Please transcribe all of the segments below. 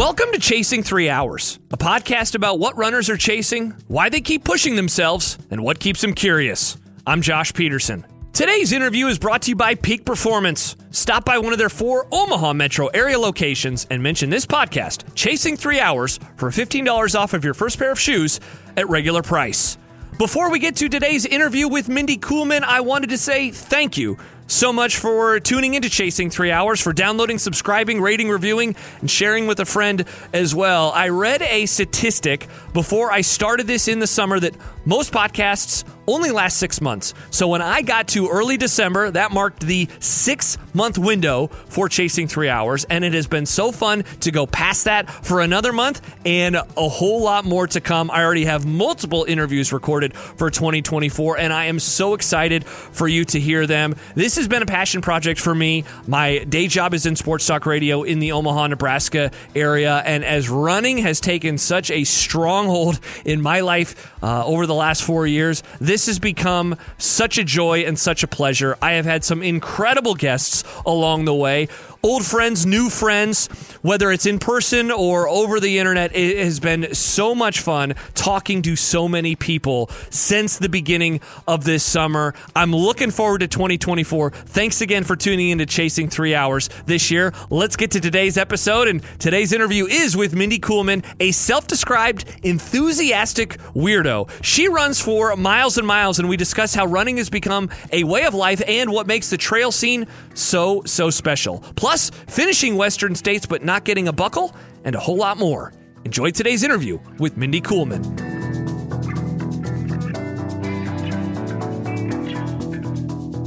Welcome to Chasing Three Hours, a podcast about what runners are chasing, why they keep pushing themselves, and what keeps them curious. I'm Josh Peterson. Today's interview is brought to you by Peak Performance. Stop by one of their four Omaha metro area locations and mention this podcast, Chasing Three Hours, for $15 off of your first pair of shoes at regular price. Before we get to today's interview with Mindy Coolman, I wanted to say thank you so much for tuning into Chasing Three Hours, for downloading, subscribing, rating, reviewing, and sharing with a friend as well. I read a statistic before I started this in the summer that most podcasts only last six months. So when I got to early December, that marked the six month window for Chasing Three Hours. And it has been so fun to go past that for another month and a whole lot more to come. I already have multiple interviews recorded for 2024, and I am so excited for you to hear them. This has been a passion project for me. My day job is in sports talk radio in the Omaha, Nebraska area. And as running has taken such a stronghold in my life uh, over the last four years, this has become such a joy and such a pleasure. I have had some incredible guests along the way old friends, new friends, whether it's in person or over the internet. It has been so much fun talking to so many people since the beginning of this summer. I'm looking forward to 2024. Thanks again for tuning in to Chasing Three Hours this year. Let's get to today's episode. And today's interview is with Mindy Coolman, a self described enthusiastic weirdo. She runs for miles and miles, and we discuss how running has become a way of life and what makes the trail scene so, so special. Plus, finishing Western States but not getting a buckle, and a whole lot more. Enjoy today's interview with Mindy Coolman.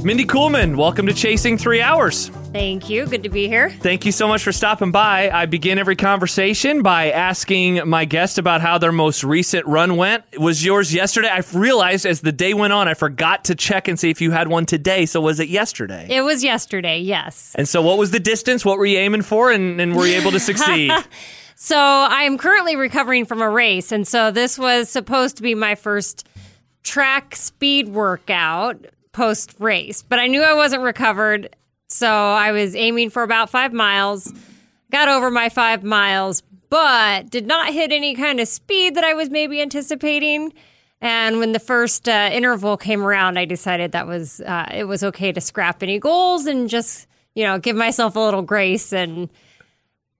Mindy Coolman, welcome to Chasing Three Hours. Thank you. Good to be here. Thank you so much for stopping by. I begin every conversation by asking my guest about how their most recent run went. Was yours yesterday? I realized as the day went on, I forgot to check and see if you had one today. So was it yesterday? It was yesterday, yes. And so what was the distance? What were you aiming for? And, and were you able to succeed? So I'm currently recovering from a race. And so this was supposed to be my first track speed workout post race, but I knew I wasn't recovered. So I was aiming for about five miles, got over my five miles, but did not hit any kind of speed that I was maybe anticipating. And when the first uh, interval came around, I decided that was uh, it was okay to scrap any goals and just you know give myself a little grace and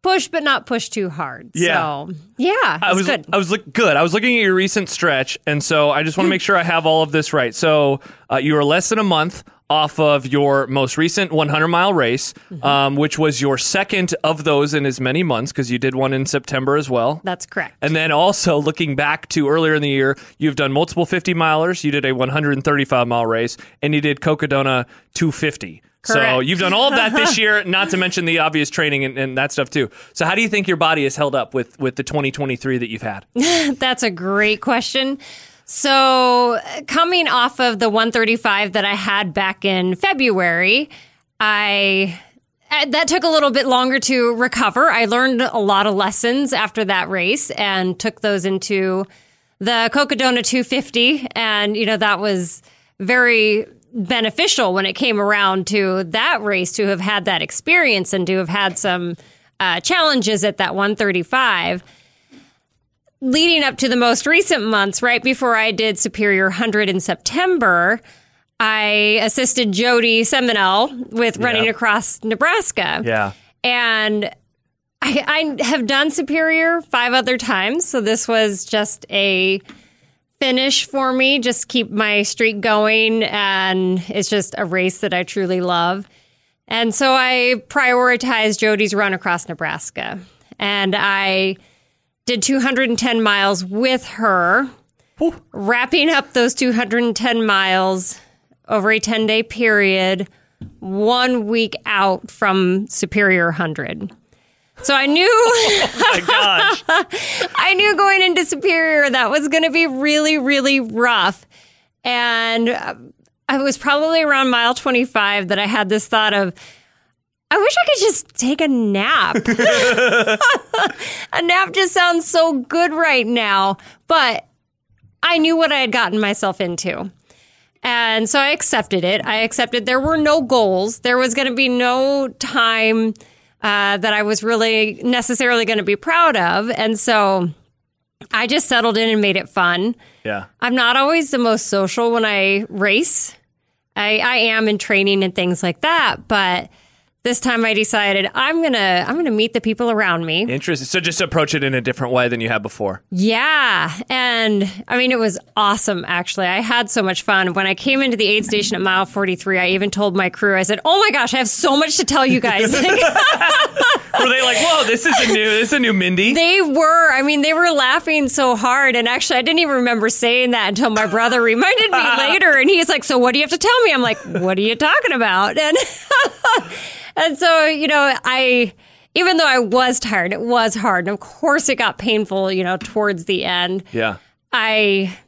push, but not push too hard. Yeah. So yeah, I was good. I was look good. I was looking at your recent stretch, and so I just want to make sure I have all of this right. So uh, you were less than a month off of your most recent 100 mile race, Mm-hmm. um, which was your second of those in as many months because you did one in September as well. That's correct. And then also looking back to earlier in the year, you've done multiple 50 milers. You did a 135 mile race, and you did Cocodona 250. Correct. So you've done all of that this year, not to mention the obvious training and, and that stuff too. So how do you think your body has held up with with the 2023 that you've had? That's a great question. So, coming off of the 135 that I had back in February, I uh, that took a little bit longer to recover. I learned a lot of lessons after that race and took those into the Cocodona 250 and you know that was very beneficial when it came around to that race to have had that experience and to have had some uh, challenges at that 135 leading up to the most recent months, right before I did Superior 100 in September, I assisted Jody Seminole with running Yeah. across Nebraska. Yeah. And I, I have done Superior five other times. So this was just a finish for me, just keep my streak going. And it's just a race that I truly love. And so I prioritized Jody's run across Nebraska. And I did 210 miles with her, wrapping up those 210 miles over a 10 day period, one week out from Superior 100. So I knew oh My gosh. I knew going into Superior that was going to be really, really rough. And uh, I was probably around mile 25 that I had this thought of, I wish I could just take a nap. a nap just sounds so good right now. But I knew what I had gotten myself into. And so I accepted it. I accepted there were no goals. There was going to be no time uh, that I was really necessarily going to be proud of. And so I just settled in and made it fun. Yeah. I'm not always the most social when I race. I, I am in training and things like that, but this time I decided I'm gonna I'm gonna meet the people around me. Interesting. So just approach it in a different way than you have before. Yeah, and I mean it was awesome. Actually, I had so much fun when I came into the aid station at mile 43. I even told my crew, I said, "Oh my gosh, I have so much to tell you guys." Were they like, "Whoa, this is a new this is a new Mindy"? They were. I mean, they were laughing so hard. And actually, I didn't even remember saying that until my brother reminded me later. And he's like, So what do you have to tell me? I'm like, What are you talking about? And, and so, you know, I, even though I was tired, it was hard. And of course, it got painful, you know, towards the end. yeah. I,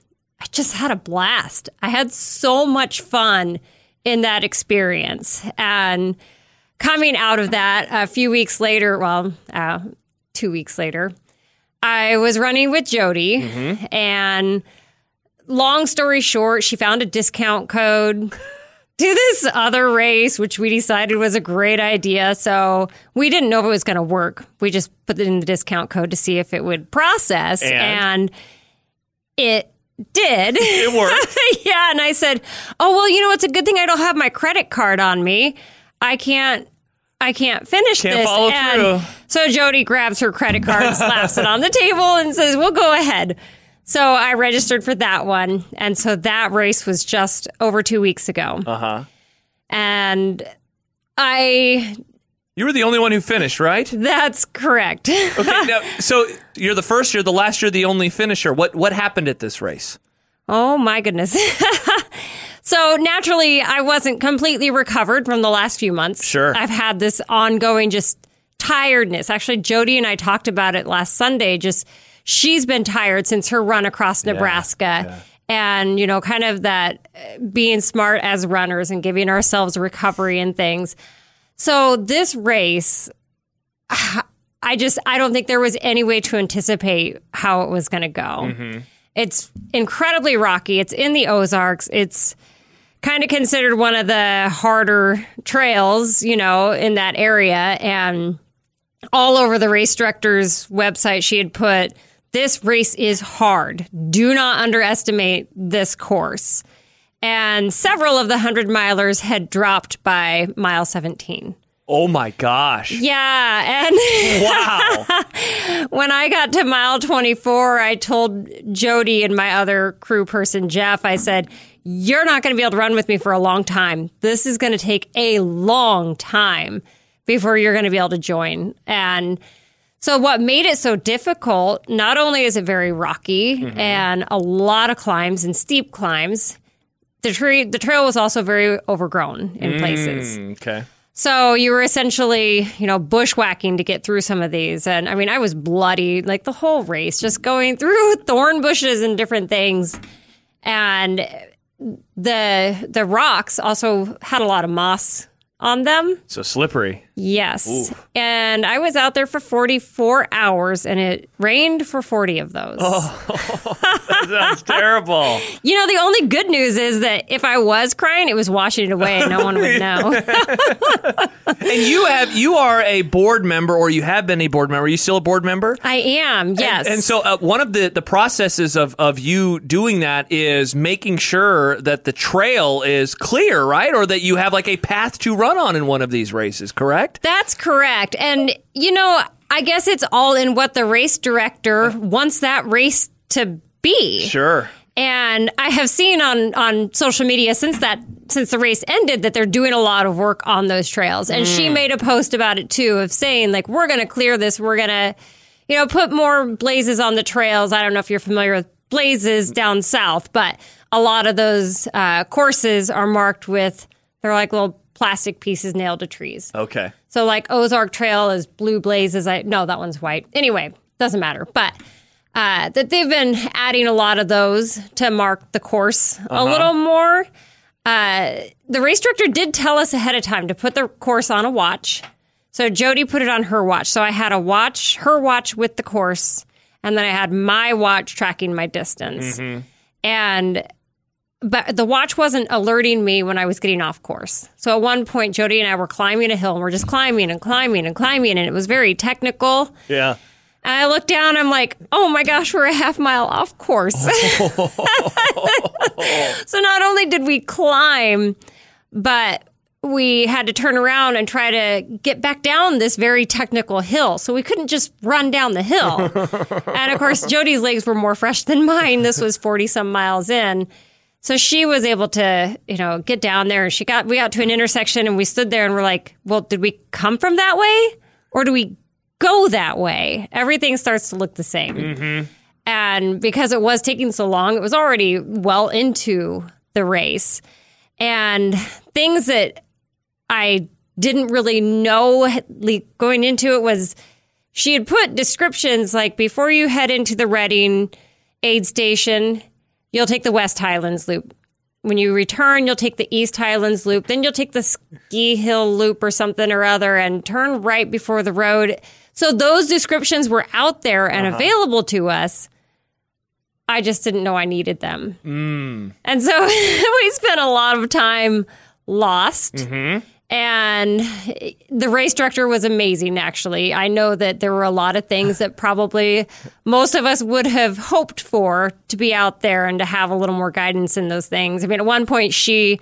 I just had a blast. I had so much fun in that experience. And coming out of that, a few weeks later, well, uh, two weeks later, I was running with Jody. And long story short, she found a discount code to this other race, which we decided was a great idea. So we didn't know if it was going to work. We just put it in the discount code to see if it would process. And? and it did. It worked. yeah. And I said, Oh, well, you know, it's a good thing I don't have my credit card on me. I can't. I can't finish Can't this. follow and through. So Jody grabs her credit card slaps it on the table and says, We'll go ahead. So I registered for that one. And so that race was just over two weeks ago. Uh huh. And I, You were the only one who finished, right? that's correct. Okay. now, so you're the first. You're the last. You're the only finisher. What what happened at this race? Oh my goodness. so naturally, I wasn't completely recovered from the last few months. Sure. I've had this ongoing just tiredness. Actually, Jody and I talked about it last Sunday. Just she's been tired since her run across Nebraska. And, you know, kind of that uh, being smart as runners and giving ourselves recovery and things. So this race, I just I don't think there was any way to anticipate how it was going to go. It's incredibly rocky. It's in the Ozarks. It's kind of considered one of the harder trails, you know, in that area and all over the race director's website she had put this race is hard. Do not underestimate this course. And several of the 100 milers had dropped by mile 17. Oh my gosh! Yeah, and Wow. when I got to mile 24, I told Jody and my other crew person, Jeff, I said, You're not going to be able to run with me for a long time. This is going to take a long time before you're going to be able to join. And so, what made it so difficult, not only is it very rocky and a lot of climbs and steep climbs, the, tree, the trail was also very overgrown in places. Mm, okay. So you were essentially, you know, bushwhacking to get through some of these. And I mean, I was bloody like the whole race, just going through thorn bushes and different things. And the the rocks also had a lot of moss on them. So slippery. Yes. And I was out there for 44 hours and it rained for 40 of those. That sounds terrible. You know, the only good news is that if I was crying, it was washing it away and no one would know. And you have you are a board member, or you have been a board member. Are you still a board member? I am, yes. And so, uh, one of the, the processes of, of you doing that is making sure that the trail is clear, right? Or that you have like a path to run on in one of these races, correct? That's correct. And, you know, I guess it's all in what the race director wants that race to be. Sure. And I have seen on, on social media since that since the race ended that they're doing a lot of work on those trails. And she made a post about it too of saying like we're going to clear this, we're going to you know put more blazes on the trails. I don't know if you're familiar with blazes down south, but a lot of those uh, courses are marked with they're like little plastic pieces nailed to trees. Okay. So like Ozark Trail is blue blazes. I no, that one's white. Anyway, doesn't matter. But uh, that they've been adding a lot of those to mark the course a little more. Uh, the race director did tell us ahead of time to put the course on a watch. So Jody put it on her watch. So I had a watch, her watch with the course, and then I had my watch tracking my distance. And but the watch wasn't alerting me when I was getting off course. So at one point, Jody and I were climbing a hill and we're just climbing and climbing and climbing, and it was very technical. Yeah. And I look down, I'm like, oh my gosh, we're a half mile off course. so not only did we climb, but we had to turn around and try to get back down this very technical hill. So we couldn't just run down the hill. and of course, Jody's legs were more fresh than mine. This was 40 some miles in. So she was able to, you know, get down there and she got, we got to an intersection and we stood there and we're like, well, did we come from that way or do we go that way? Everything starts to look the same. Mm-hmm. And because it was taking so long, it was already well into the race. And things that I didn't really know going into it was she had put descriptions like before you head into the Reading aid station, you'll take the West Highlands loop. When you return, you'll take the East Highlands loop. Then you'll take the Ski Hill loop or something or other and turn right before the road. So those descriptions were out there and uh-huh. available to us. I just didn't know I needed them. Mm. And so we spent a lot of time lost. Mm-hmm. And the race director was amazing, actually. I know that there were a lot of things that probably most of us would have hoped for to be out there and to have a little more guidance in those things. I mean, at one point, she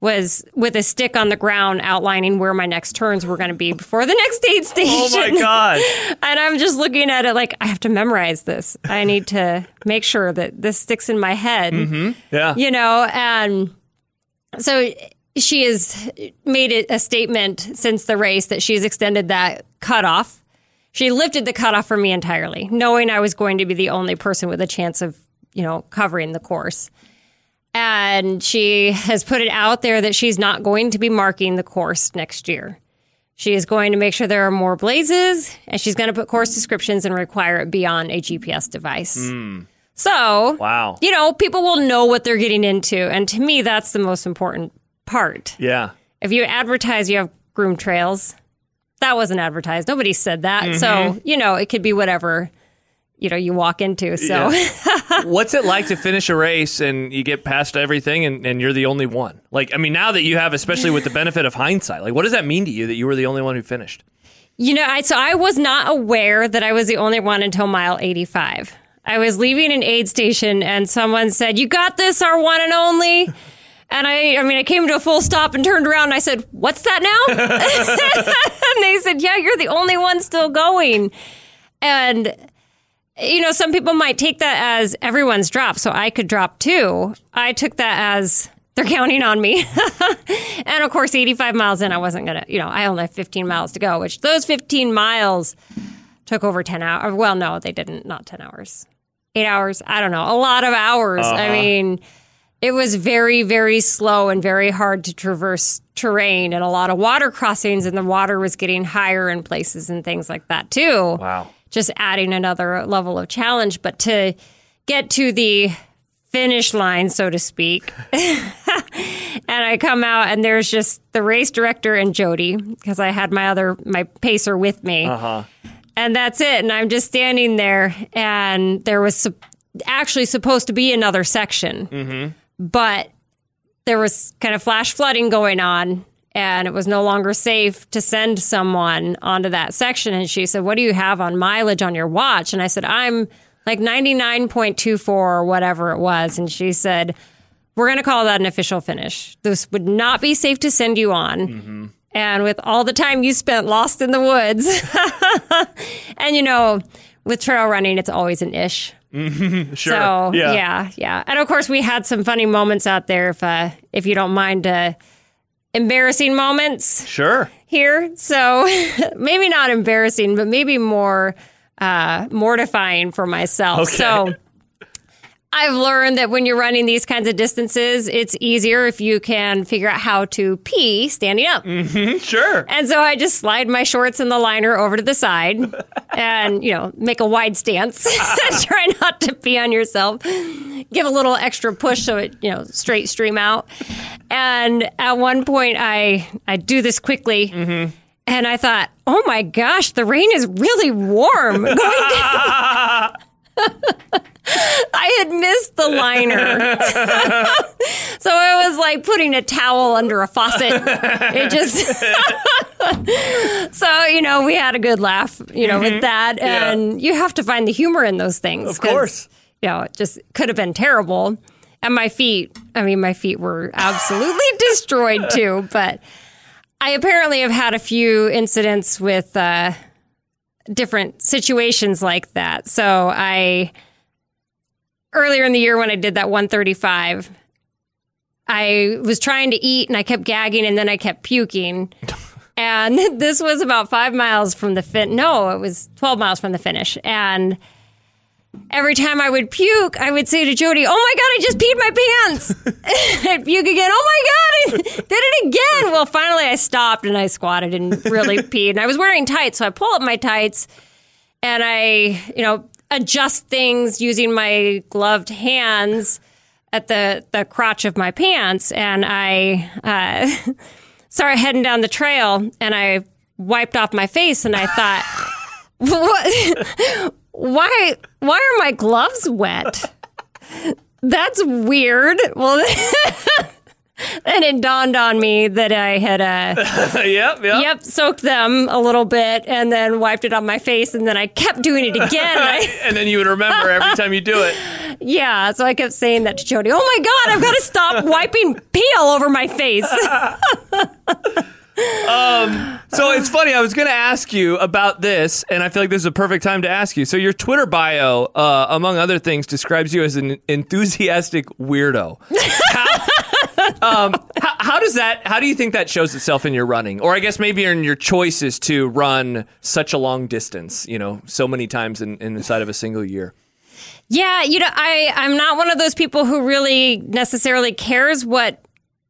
was with a stick on the ground outlining where my next turns were going to be before the next aid station. Oh my God. And I'm just looking at it like, I have to memorize this. I need to make sure that this sticks in my head. Mm-hmm. Yeah. You know, and so she has made it a statement since the race that she's extended that cutoff. She lifted the cutoff for me entirely, knowing I was going to be the only person with a chance of, you know, covering the course. And she has put it out there that she's not going to be marking the course next year. She is going to make sure there are more blazes, and she's going to put course descriptions and require it beyond a GPS device. Hmm. So, Wow. you know, people will know what they're getting into. And to me, that's the most important part. Yeah. If you advertise you have groom trails, that wasn't advertised. Nobody said that. So, mm-hmm. you know, it could be whatever, you know, you walk into. So, What's it like to finish a race and you get past everything and, and you're the only one? Like, I mean, now that you have, especially with the benefit of hindsight, like, what does that mean to you that you were the only one who finished? you know, I, so I was not aware that I was the only one until mile 85. I was leaving an aid station and someone said, You got this, our one and only. And I, I mean, I came to a full stop and turned around and I said, What's that now? and they said, Yeah, you're the only one still going. And, you know, some people might take that as everyone's drop, so I could drop too. I took that as they're counting on me. and of course, 85 miles in, I wasn't going to, you know, I only have 15 miles to go, which those 15 miles took over 10 hours. Well, no, they didn't, not 10 hours. Eight hours, I don't know, a lot of hours. I uh-huh. mean, it was very, very slow and very hard to traverse terrain and a lot of water crossings, and the water was getting higher in places and things like that too. Wow. Just adding another level of challenge. But to get to the finish line, so to speak, and I come out and there's just the race director and Jody, because I had my other, my pacer with me. Uh-huh. And that's it. And I'm just standing there, and there was sup- actually supposed to be another section, but there was kind of flash flooding going on, and it was no longer safe to send someone onto that section. And she said, What do you have on mileage on your watch? And I said, I'm like 99.24 or whatever it was. And she said, We're going to call that an official finish. This would not be safe to send you on. Mm-hmm. And with all the time you spent lost in the woods, and you know, with trail running, it's always an ish. Sure. So yeah. yeah, and of course we had some funny moments out there. If uh, if you don't mind, uh, embarrassing moments Sure. here. So maybe not embarrassing, but maybe more uh, mortifying for myself. Okay. So I've learned that when you're running these kinds of distances, it's easier if you can figure out how to pee standing up. Mm-hmm. Sure. And so I just slide my shorts and the liner over to the side and, you know, make a wide stance. Try not to pee on yourself. Give a little extra push so it, you know, straight stream out. And at one point I I do this quickly. Mm-hmm. And I thought, "Oh my gosh, the rain is really warm." Going down. I had missed the liner. so it was like putting a towel under a faucet. It just. so, you know, we had a good laugh, you know, with that. Yeah. And you have to find the humor in those things. Of course. You know, it just could have been terrible. And my feet, I mean, my feet were absolutely destroyed too. But I apparently have had a few incidents with uh, different situations like that. So I, earlier in the year when I did that 135, I was trying to eat and I kept gagging and then I kept puking. And this was about five miles from the fin. No, it was 12 miles from the finish. And every time I would puke, I would say to Jody, Oh my God, I just peed my pants. I'd puke again. Oh my God, I did it again. Well, finally I stopped and I squatted and really peed. And I was wearing tights. So I pull up my tights and I, you know, adjust things using my gloved hands at the, the crotch of my pants. And I uh, started heading down the trail and I wiped off my face and I thought, what? Why why are my gloves wet? That's weird. Well, and it dawned on me that I had uh, yep, yep. yep soaked them a little bit and then wiped it on my face and then I kept doing it again. And I, and then you would remember every time you do it. yeah, so I kept saying that to Jody. Oh my god, I've got to stop wiping pee all over my face. So it's funny. I was going to ask you about this, and I feel like this is a perfect time to ask you. So your Twitter bio, uh, among other things, describes you as an enthusiastic weirdo. How, um, how, how does that? How do you think that shows itself in your running, or I guess maybe in your choices to run such a long distance? You know, so many times in, in inside of a single year. Yeah, you know, I I'm not one of those people who really necessarily cares what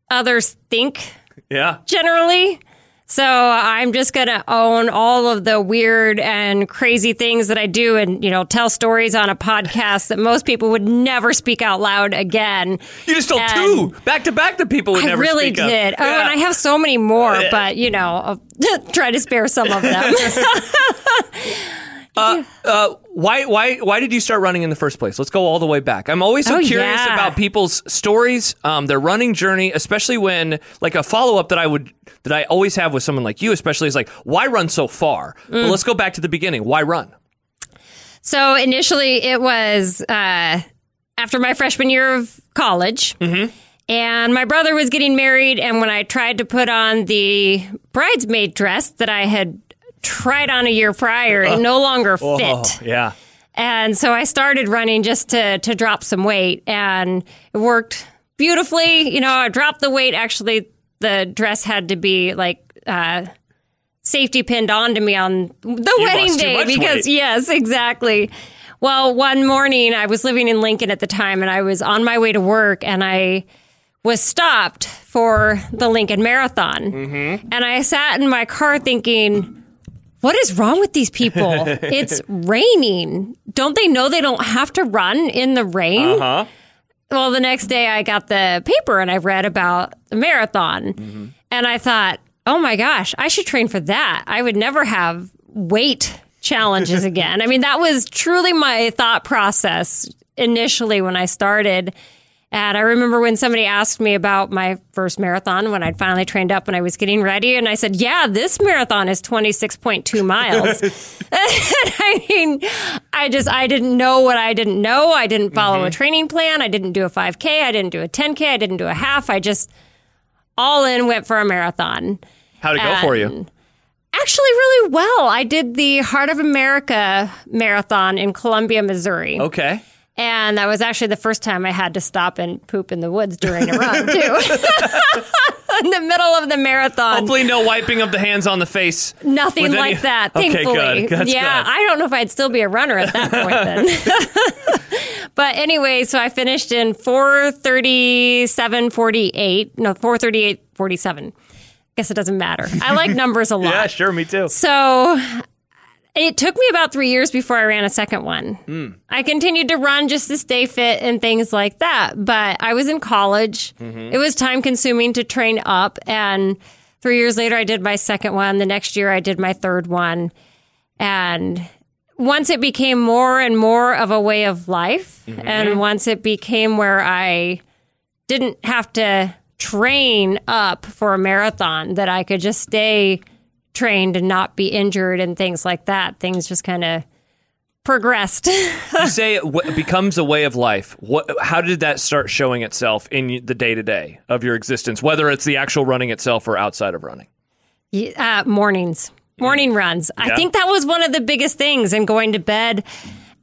others think Yeah. generally. So I'm just going to own all of the weird and crazy things that I do and, you know, tell stories on a podcast that most people would never speak out loud again. You just told And two back to back that people would I never really speak up. did. Oh, Yeah. and I have so many more, but, you know, I'll try to spare some of them. Uh, why why why did you start running in the first place? Let's go all the way back. I'm always so Oh, curious yeah. about people's stories, um, their running journey, especially when like a follow up that I would that I always have with someone like you, especially is like, why run so far? Mm. But let's go back to the beginning. Why run? So initially, it was uh, after my freshman year of college. And my brother was getting married. And when I tried to put on the bridesmaid dress that I had tried on a year prior, it no longer fit. Oh, yeah. And so I started running just to to drop some weight, and it worked beautifully. You know, I dropped the weight. Actually, the dress had to be like uh, safety pinned onto me on the wedding day because weight. yes, exactly. Well, one morning I was living in Lincoln at the time, and I was on my way to work, and I was stopped for the Lincoln Marathon, Mm-hmm. and I sat in my car thinking what is wrong with these people? it's raining. Don't they know they don't have to run in the rain? Huh? Well, the next day I got the paper and I read about the marathon. Mm-hmm. And I thought, oh my gosh, I should train for that. I would never have weight challenges again. I mean, that was truly my thought process initially when I started. And I remember when somebody asked me about my first marathon when I'd finally trained up and I was getting ready. And I said, Yeah, this marathon is 26.2 miles. I mean, I just, I didn't know what I didn't know. I didn't follow a mm-hmm. training plan. I didn't do a 5K. I didn't do a 10K. I didn't do a half. I just all in went for a marathon. How'd it go for you? Actually, really well. I did the Heart of America marathon in Columbia, Missouri. Okay. And that was actually the first time I had to stop and poop in the woods during a run, too. in the middle of the marathon. Hopefully, no wiping of the hands on the face. Nothing with like any- that, Okay, thankfully. good. Yeah, good. I don't know if I'd still be a runner at that point then. but anyway, so I finished in 437.48. No, 438.47. Guess it doesn't matter. I like numbers a lot. Yeah, sure, me too. So it took me about three years before I ran a second one. Hmm. I continued to run just to stay fit and things like that. But I was in college. Mm-hmm. It was time consuming to train up. And three years later, I did my second one. The next year, I did my third one. And once it became more and more of a way of life, mm-hmm. and once it became where I didn't have to train up for a marathon, that I could just stay trained and not be injured and things like that, things just kind of progressed. you say it w- becomes a way of life. What? How did that start showing itself in the day to day of your existence, whether it's the actual running itself or outside of running? uh, mornings, morning runs. Yeah. I think that was one of the biggest things, and going to bed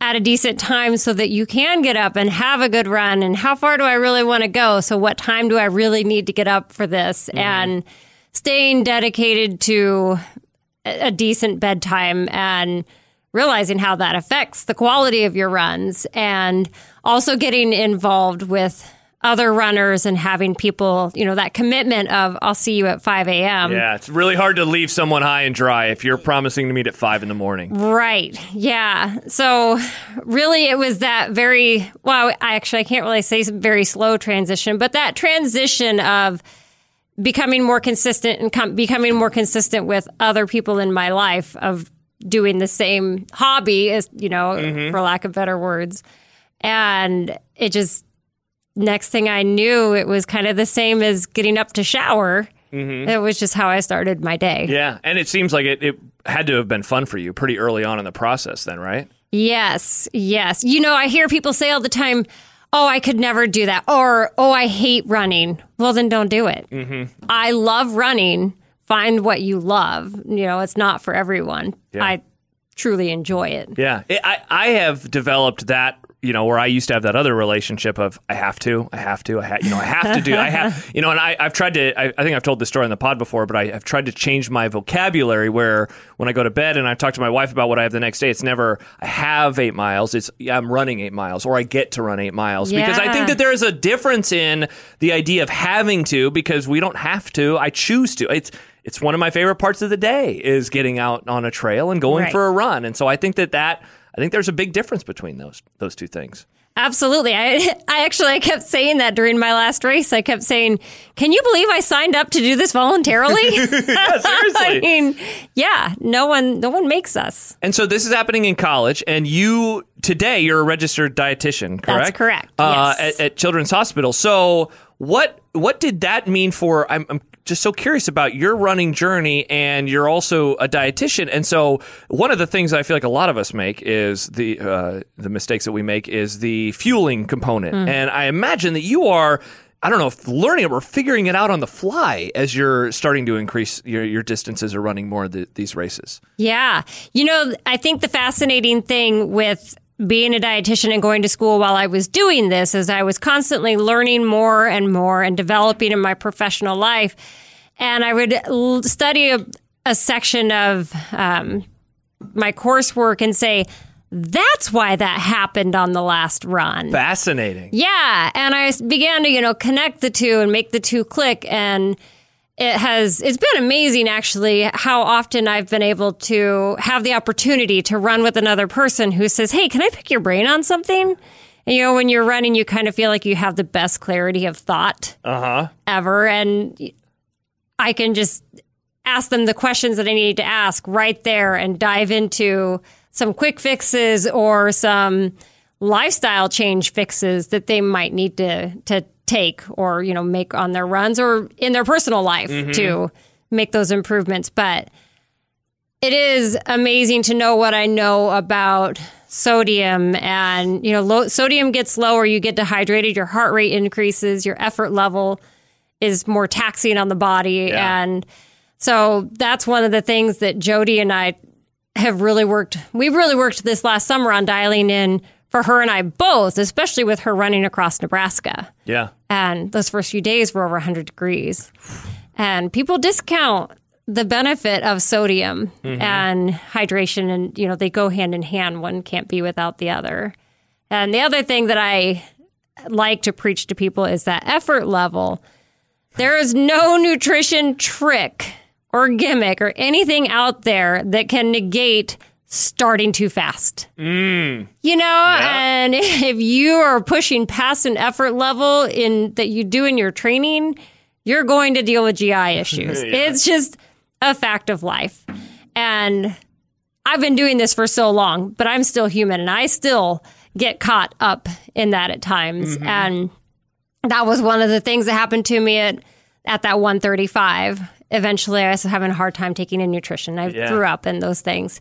at a decent time so that you can get up and have a good run. And how far do I really want to go? So, what time do I really need to get up for this? And staying dedicated to a decent bedtime and realizing how that affects the quality of your runs and also getting involved with other runners and having people, you know, that commitment of I'll see you at 5 a.m. Yeah, it's really hard to leave someone high and dry if you're promising to meet at five in the morning. Right. Yeah. So really it was that very well, I actually I can't really say very slow transition, but that transition of becoming more consistent and com- becoming more consistent with other people in my life of doing the same hobby as, you know, mm-hmm. for lack of better words. And it just next thing I knew it was kind of the same as getting up to shower. Mm-hmm. It was just how I started my day. Yeah, and it seems like it, it had to have been fun for you pretty early on in the process, then, right? Yes, yes. You know, I hear people say all the time, "Oh, I could never do that," or "Oh, I hate running." Well, then don't do it. Mm-hmm. I love running. Find what you love. You know, it's not for everyone. Yeah. I truly enjoy it. Yeah, I I have developed that. You know, where I used to have that other relationship of I have to, I have to, I ha- you know, I have to do, I have, you know, and I, I've tried to, I, I think I've told this story on the pod before, but I, I've tried to change my vocabulary where when I go to bed and I talk to my wife about what I have the next day, it's never I have eight miles, it's yeah, I'm running eight miles or I get to run eight miles because I think that there is a difference in the idea of having to because we don't have to, I choose to. It's it's one of my favorite parts of the day is getting out on a trail and going Right. for a run. And so I think that that I think there's a big difference between those those two things. Absolutely. I, I actually I kept saying that during my last race. I kept saying, "Can you believe I signed up to do this voluntarily?" Yeah, I mean, yeah. No one, no one makes us. and so this is happening in college, and you today you're a registered dietitian, correct? correct, Uh, yes. at, at Children's Hospital. So what what did that mean for? I'm, I'm just so curious about your running journey, and you're also a dietitian. And so one of the things I feel like a lot of us make is the uh, the mistakes that we make is the fueling component, Mm. and I imagine that you are. I don't know if learning it or figuring it out on the fly as you're starting to increase your, your distances or running more of the, these races. Yeah. You know, I think the fascinating thing with being a dietitian and going to school while I was doing this is I was constantly learning more and more and developing in my professional life. And I would l- study a, a section of um, my coursework and say, that's why that happened on the last run. Fascinating. Yeah, and I began to you know connect the two and make the two click, and it has it's been amazing actually how often I've been able to have the opportunity to run with another person who says, "Hey, can I pick your brain on something?" And, you know, when you're running, you kind of feel like you have the best clarity of thought uh-huh. ever, and I can just ask them the questions that I need to ask right there and dive into some quick fixes or some lifestyle change fixes that they might need to to take or you know make on their runs or in their personal life mm-hmm. to make those improvements. But it is amazing to know what I know about sodium and you know low, sodium gets lower. You get dehydrated. Your heart rate increases. Your effort level is more taxing on the body. Yeah. and so that's one of the things that Jody and I have really worked we really worked this last summer on dialing in for her and I both especially with her running across Nebraska Yeah. and those first few days were over 100 degrees. And people discount the benefit of sodium mm-hmm. and hydration, and you know they go hand in hand. One can't be without the other. And the other thing that I like to preach to people is that effort level. There is no nutrition trick or gimmick or anything out there that can negate starting too fast. Mm. You know, and if you are pushing past an effort level in that you do in your training, you're going to deal with GI issues. It's just a fact of life. And I've been doing this for so long, but I'm still human and I still get caught up in that at times. Mm-hmm. And that was one of the things that happened to me at, at that 135. Eventually, I was having a hard time taking in nutrition. I Yeah. threw up in those things.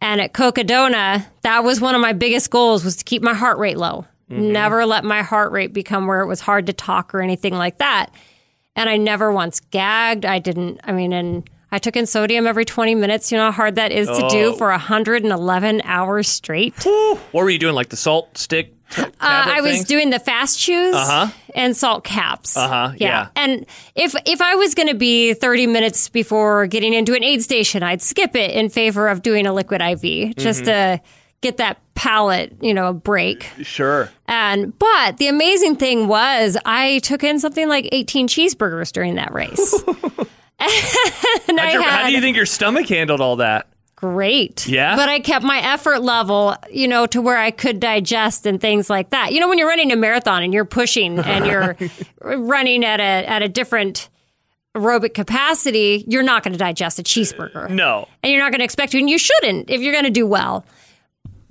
And at Cocodona, that was one of my biggest goals was to keep my heart rate low. Mm-hmm. Never let my heart rate become where it was hard to talk or anything like that. And I never once gagged. I didn't, I mean, and I took in sodium every 20 minutes. You know how hard that is to do Oh. for 111 hours straight? What were you doing? Like the salt stick? T- Uh, I was things? doing the fast chews Uh-huh. and salt caps. Uh-huh, yeah. And if if I was going to be 30 minutes before getting into an aid station, I'd skip it in favor of doing a liquid IV just Mm-hmm. to get that palate, you know, a break. Sure. And but the amazing thing was I took in something like 18 cheeseburgers during that race. and I your- had how do you think your stomach handled all that? Great. Yeah? But I kept my effort level, you know, to where I could digest and things like that. You know, when you're running a marathon and you're pushing and you're running at a at a different aerobic capacity, you're not going to digest a cheeseburger. Uh, no. And you're not going to expect to, and you shouldn't if you're going to do well.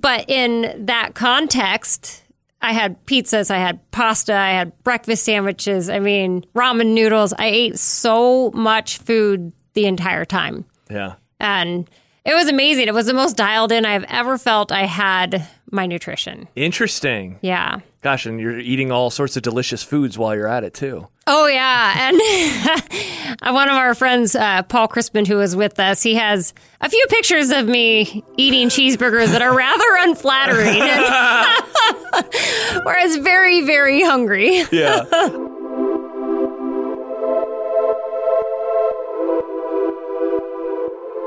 But in that context, I had pizzas, I had pasta, I had breakfast sandwiches, I mean, ramen noodles. I ate so much food the entire time Yeah. and it was amazing. It was the most dialed in I've ever felt I had my nutrition. Interesting. Yeah. Gosh, and you're eating all sorts of delicious foods while you're at it too. Oh yeah, and one of our friends, uh, Paul Crispin, who was with us, he has a few pictures of me eating cheeseburgers that are rather unflattering, whereas very, very hungry. Yeah.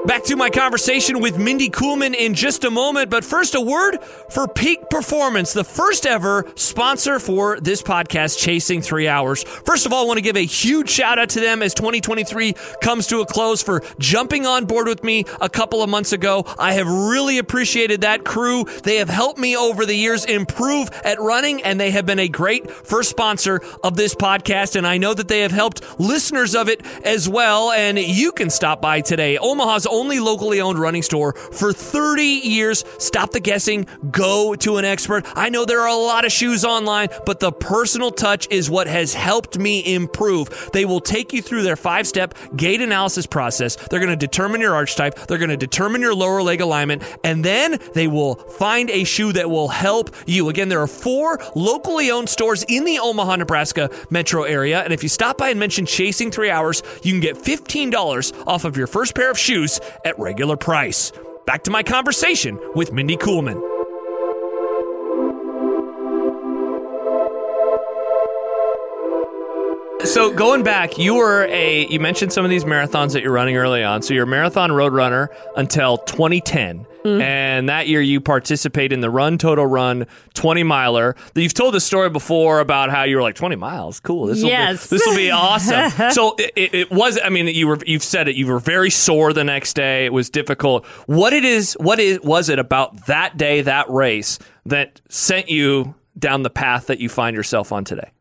Back to my conversation with Mindy Coolman in just a moment, but first a word for Peak Performance, the first ever sponsor for this podcast, Chasing Three Hours. First of all, I want to give a huge shout out to them as 2023 comes to a close for jumping on board with me a couple of months ago. I have really appreciated that crew. They have helped me over the years improve at running, and they have been a great first sponsor of this podcast. And I know that they have helped listeners of it as well. And you can stop by today. Omaha's only locally owned running store for 30 years. Stop the guessing, go to an expert. I know there are a lot of shoes online, but the personal touch is what has helped me improve. They will take you through their five step gait analysis process. They're going to determine your arch type, they're going to determine your lower leg alignment, and then they will find a shoe that will help you. Again, there are four locally owned stores in the Omaha, Nebraska metro area. And if you stop by and mention Chasing Three Hours, you can get $15 off of your first pair of shoes at regular price. Back to my conversation with Mindy Coolman. So going back, you were a you mentioned some of these marathons that you're running early on. So you're a marathon road runner until 2010. Mm-hmm. And that year you participate in the Run Total Run 20 miler. You've told the story before about how you were like 20 miles. Cool. This will Yes. be, this will be awesome. so it, it, it was I mean you were you've said it you were very sore the next day. It was difficult. What it is what is was it about that day that race that sent you down the path that you find yourself on today?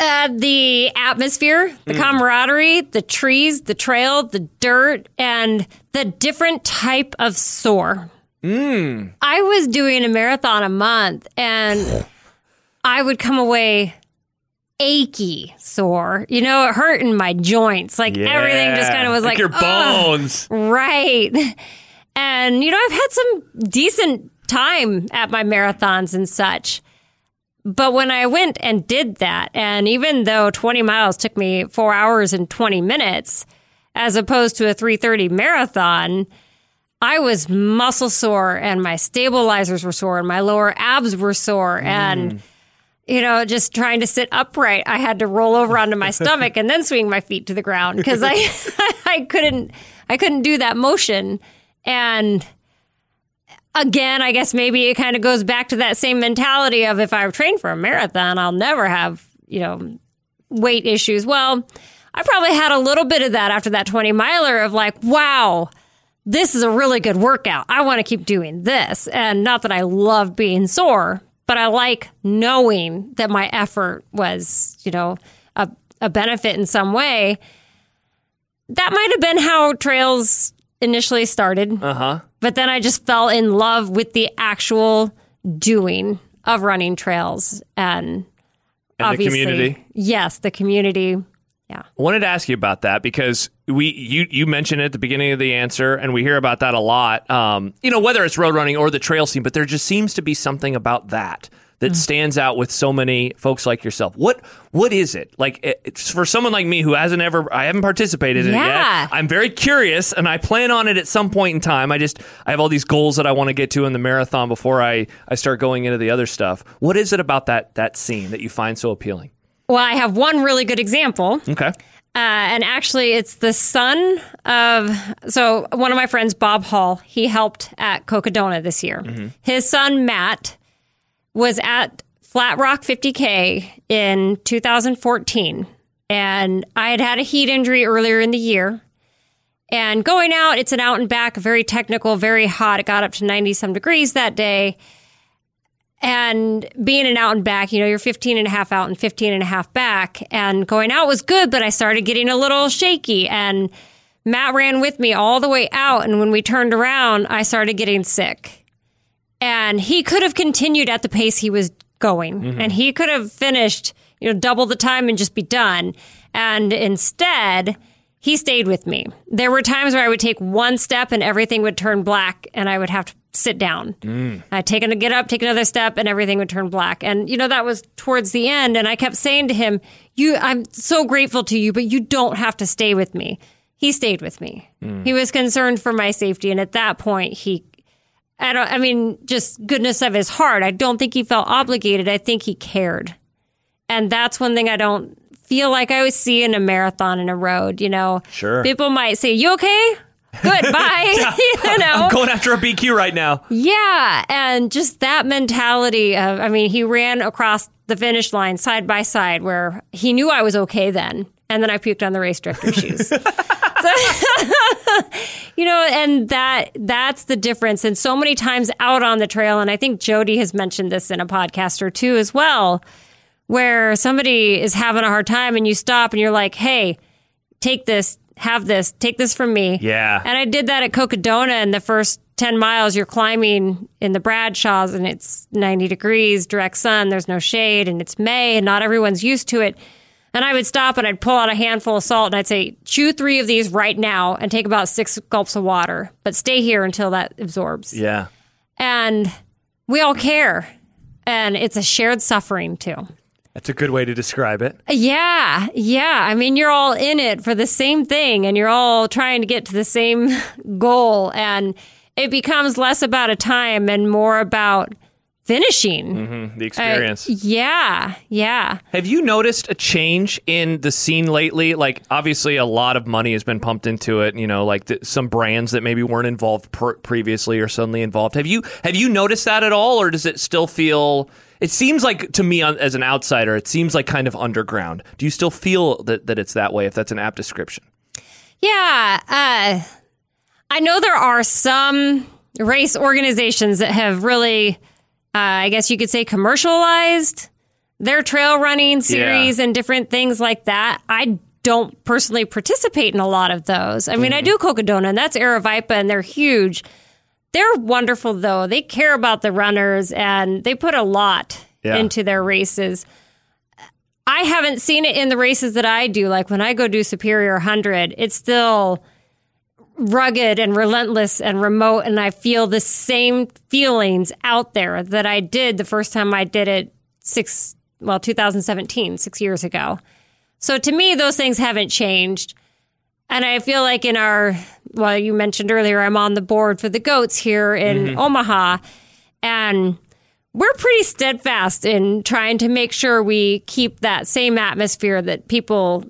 Uh, the atmosphere, the camaraderie, the trees, the trail, the dirt, and the different type of sore. I was doing a marathon a month and I would come away achy sore. You know, it hurt in my joints. Like everything just kind of was like, your "Ugh." bones. Right. And, you know, I've had some decent time at my marathons and such. But when I went and did that, and even though 20 miles took me four hours and 20 minutes, as opposed to a 330 marathon, I was muscle sore and my stabilizers were sore and my lower abs were sore. Mm. And, you know, just trying to sit upright, I had to roll over onto my stomach and then swing my feet to the ground because I, I couldn't, I couldn't do that motion. And again, I guess maybe it kind of goes back to that same mentality of if I've trained for a marathon, I'll never have, you know, weight issues. Well, I probably had a little bit of that after that 20 miler of like, wow, this is a really good workout. I want to keep doing this. And not that I love being sore, but I like knowing that my effort was, you know, a, a benefit in some way. That might have been how trails initially started Uh huh. But then I just fell in love with the actual doing of running trails and, And the obviously, community? Yes, the community. Yeah. I wanted to ask you about that because we you you mentioned it at the beginning of the answer, and we hear about that a lot. Um, you know, whether it's road running or the trail scene, but there just seems to be something about that that Mm. stands out with so many folks like yourself. What what is it like? It's for someone like me who hasn't ever, I haven't participated in it yet. I'm very curious, and I plan on it at some point in time. I just I have all these goals that I want to get to in the marathon before I I start going into the other stuff. What is it about that that scene that you find so appealing? Well, I have one really good example. Okay. Uh, and actually, it's the son of so one of my friends, Bob Hall. He helped at Cocodona this year. His son Matt was at Flat Rock 50K in 2014, and I had had a heat injury earlier in the year. And going out, it's an out and back, very technical, very hot. It got up to 90 some degrees that day. And being an out and back, you know, you're 15 and a half out and 15 and a half back. And going out was good, but I started getting a little shaky. And Matt ran with me all the way out. And when we turned around, I started getting sick. And he could have continued at the pace he was going. Mm-hmm. And he could have finished, you know, double the time and just be done. And instead, he stayed with me. There were times where I would take one step and everything would turn black and I would have to sit down. Mm. I'd take a get up, take another step and everything would turn black. And you know, that was towards the end. And I kept saying to him, You I'm so grateful to you, but you don't have to stay with me. He stayed with me. Mm. He was concerned for my safety. And at that point he I don't I mean, just goodness of his heart. I don't think he felt obligated. I think he cared. And that's one thing I don't feel like I always see in a marathon in a road, you know. Sure. People might say, You okay? Good, bye. you know. I'm going after a BQ right now. Yeah, and just that mentality of I mean, he ran across the finish line side by side where he knew I was okay then, and then I puked on the race director's shoes. You know, and that that's the difference. And so many times out on the trail, and I think Jody has mentioned this in a podcast or two as well, where somebody is having a hard time and you stop and you're like, hey, take this, have this, take this from me. Yeah. And I did that at Cocodona and the first 10 miles you're climbing in the Bradshaws and it's 90 degrees, direct sun, there's no shade and it's May and not everyone's used to it. And I would stop and I'd pull out a handful of salt and I'd say, chew three of these right now and take about six gulps of water, but stay here until that absorbs. Yeah. And we all care. And it's a shared suffering too. That's a good way to describe it. Yeah, yeah. I mean, you're all in it for the same thing and you're all trying to get to the same goal. And it becomes less about a time and more about finishing. The Uh, experience. yeah, yeah. Have you noticed a change in the scene lately? Like, obviously, a lot of money has been pumped into it. You know, like th- some brands that maybe weren't involved pr- previously are suddenly involved. Have you have you noticed that at all, or does it still feel? It seems like to me, on- as an outsider, it seems like kind of underground. Do you still feel that that it's that way? If that's an apt description. Yeah. Uh, I know there are some race organizations that have really, uh, I guess you could say, commercialized their trail running series and different things like that. I don't personally participate in a lot of those. I mean, I do Cocodona, and that's Aravaipa, and they're huge. They're wonderful, though. They care about the runners, and they put a lot Yeah. into their races. I haven't seen it in the races that I do. Like when I go do Superior 100, it's still rugged and relentless and remote. And I feel the same feelings out there that I did the first time I did it six, well, 2017, six years ago. So to me, those things haven't changed. And I feel like in our, well, you mentioned earlier, I'm on the board for the goats here in mm-hmm. Omaha. And we're pretty steadfast in trying to make sure we keep that same atmosphere that people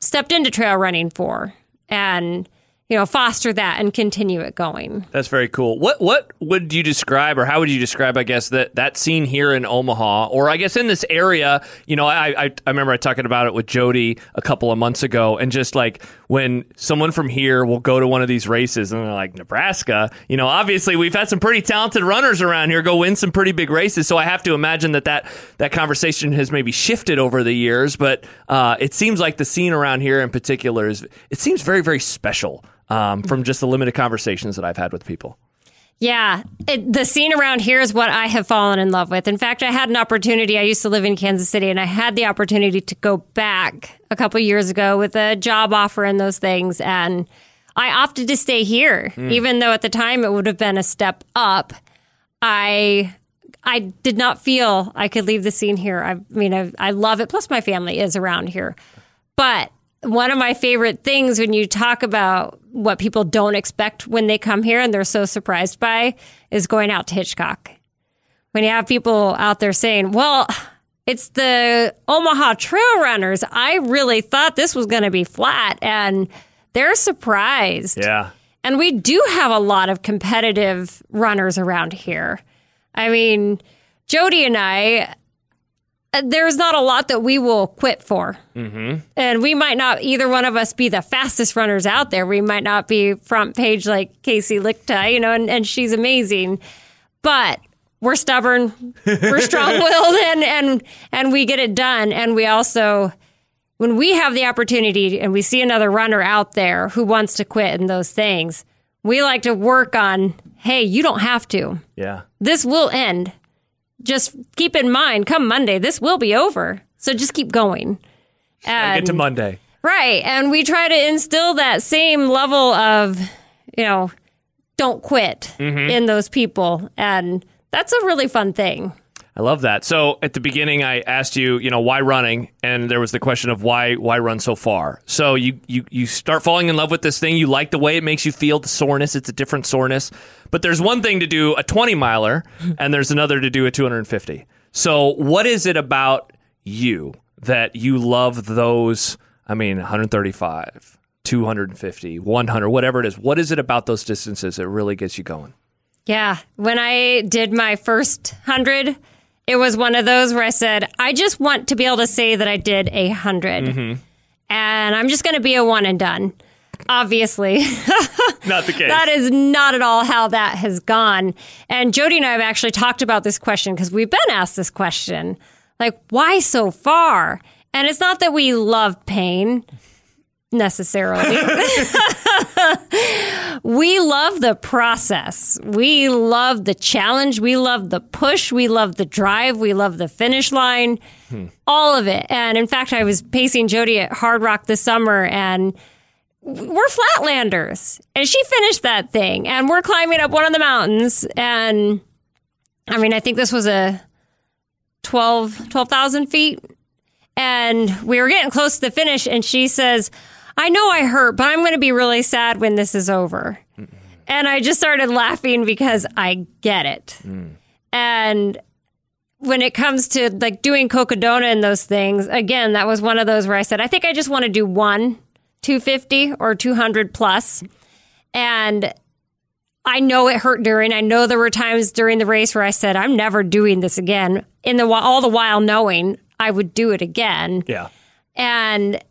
stepped into trail running for and you know foster that and continue it going That's very cool. What what would you describe, or how would you describe, I guess, that that scene here in Omaha, or I guess in this area? You know, I I, I remember I talking about it with Jody a couple of months ago, and just like when someone from here will go to one of these races, and they're like Nebraska. You know, obviously we've had some pretty talented runners around here go win some pretty big races, so I have to imagine that that that conversation has maybe shifted over the years, but uh, it seems like the scene around here in particular is it seems very very special. Um, from just the limited conversations that I've had with people. Yeah, it, the scene around here is what I have fallen in love with. In fact, I had an opportunity. I used to live in Kansas City, and I had the opportunity to go back a couple years ago with a job offer and those things. And I opted to stay here, even though at the time it would have been a step up. I I did not feel I could leave the scene here. I mean, I, I love it. Plus, my family is around here. But one of my favorite things when you talk about what people don't expect when they come here and they're so surprised by is going out to Hitchcock. When you have people out there saying, well, it's the Omaha Trail Runners. I really thought this was going to be flat. And they're surprised. Yeah. And we do have a lot of competitive runners around here. I mean, Jody and I, there's not a lot that we will quit for. Mm-hmm. And we might not, either one of us, be the fastest runners out there. We might not be front page like Kaci Lickteig, you know, and, and she's amazing. But we're stubborn, we're strong willed, and, and, and we get it done. And we also, when we have the opportunity and we see another runner out there who wants to quit and those things, we like to work on, hey, you don't have to. Yeah. This will end. Just keep in mind, come Monday, this will be over. So just keep going. I get to Monday. Right. And we try to instill that same level of, you know, don't quit mm-hmm. in those people. And that's a really fun thing. I love that. So at the beginning, I asked you, you know, why running, and there was the question of why why run so far. So you you you start falling in love with this thing. You like the way it makes you feel, the soreness. It's a different soreness. But there's one thing to do a 20 miler, and there's another to do a 250. So what is it about you that you love those? I mean, 135, 250, 100, whatever it is. What is it about those distances that really gets you going? Yeah. When I did my first hundred, it was one of those where I said, I just want to be able to say that I did a 100 mm-hmm. And I'm just going to be a one and done. Obviously, Not the case. that is not at all how that has gone. And Jody and I have actually talked about this question because we've been asked this question like, why so far? And it's not that we love pain necessarily. we love the process. We love the challenge. We love the push. We love the drive. We love the finish line. All of it. And in fact, I was pacing Jody at Hardrock this summer and we're flatlanders. And she finished that thing and we're climbing up one of the mountains. And I mean, I think this was a 12 12,000 feet. And we were getting close to the finish. And she says, I know I hurt, but I'm going to be really sad when this is over. And I just started laughing because I get it. And when it comes to like doing Cocodona and those things, again, that was one of those where I said, I think I just want to do one 250 or 200 plus. And I know it hurt during. I know there were times during the race where I said, I'm never doing this again. In the all the while knowing I would do it again. yeah. And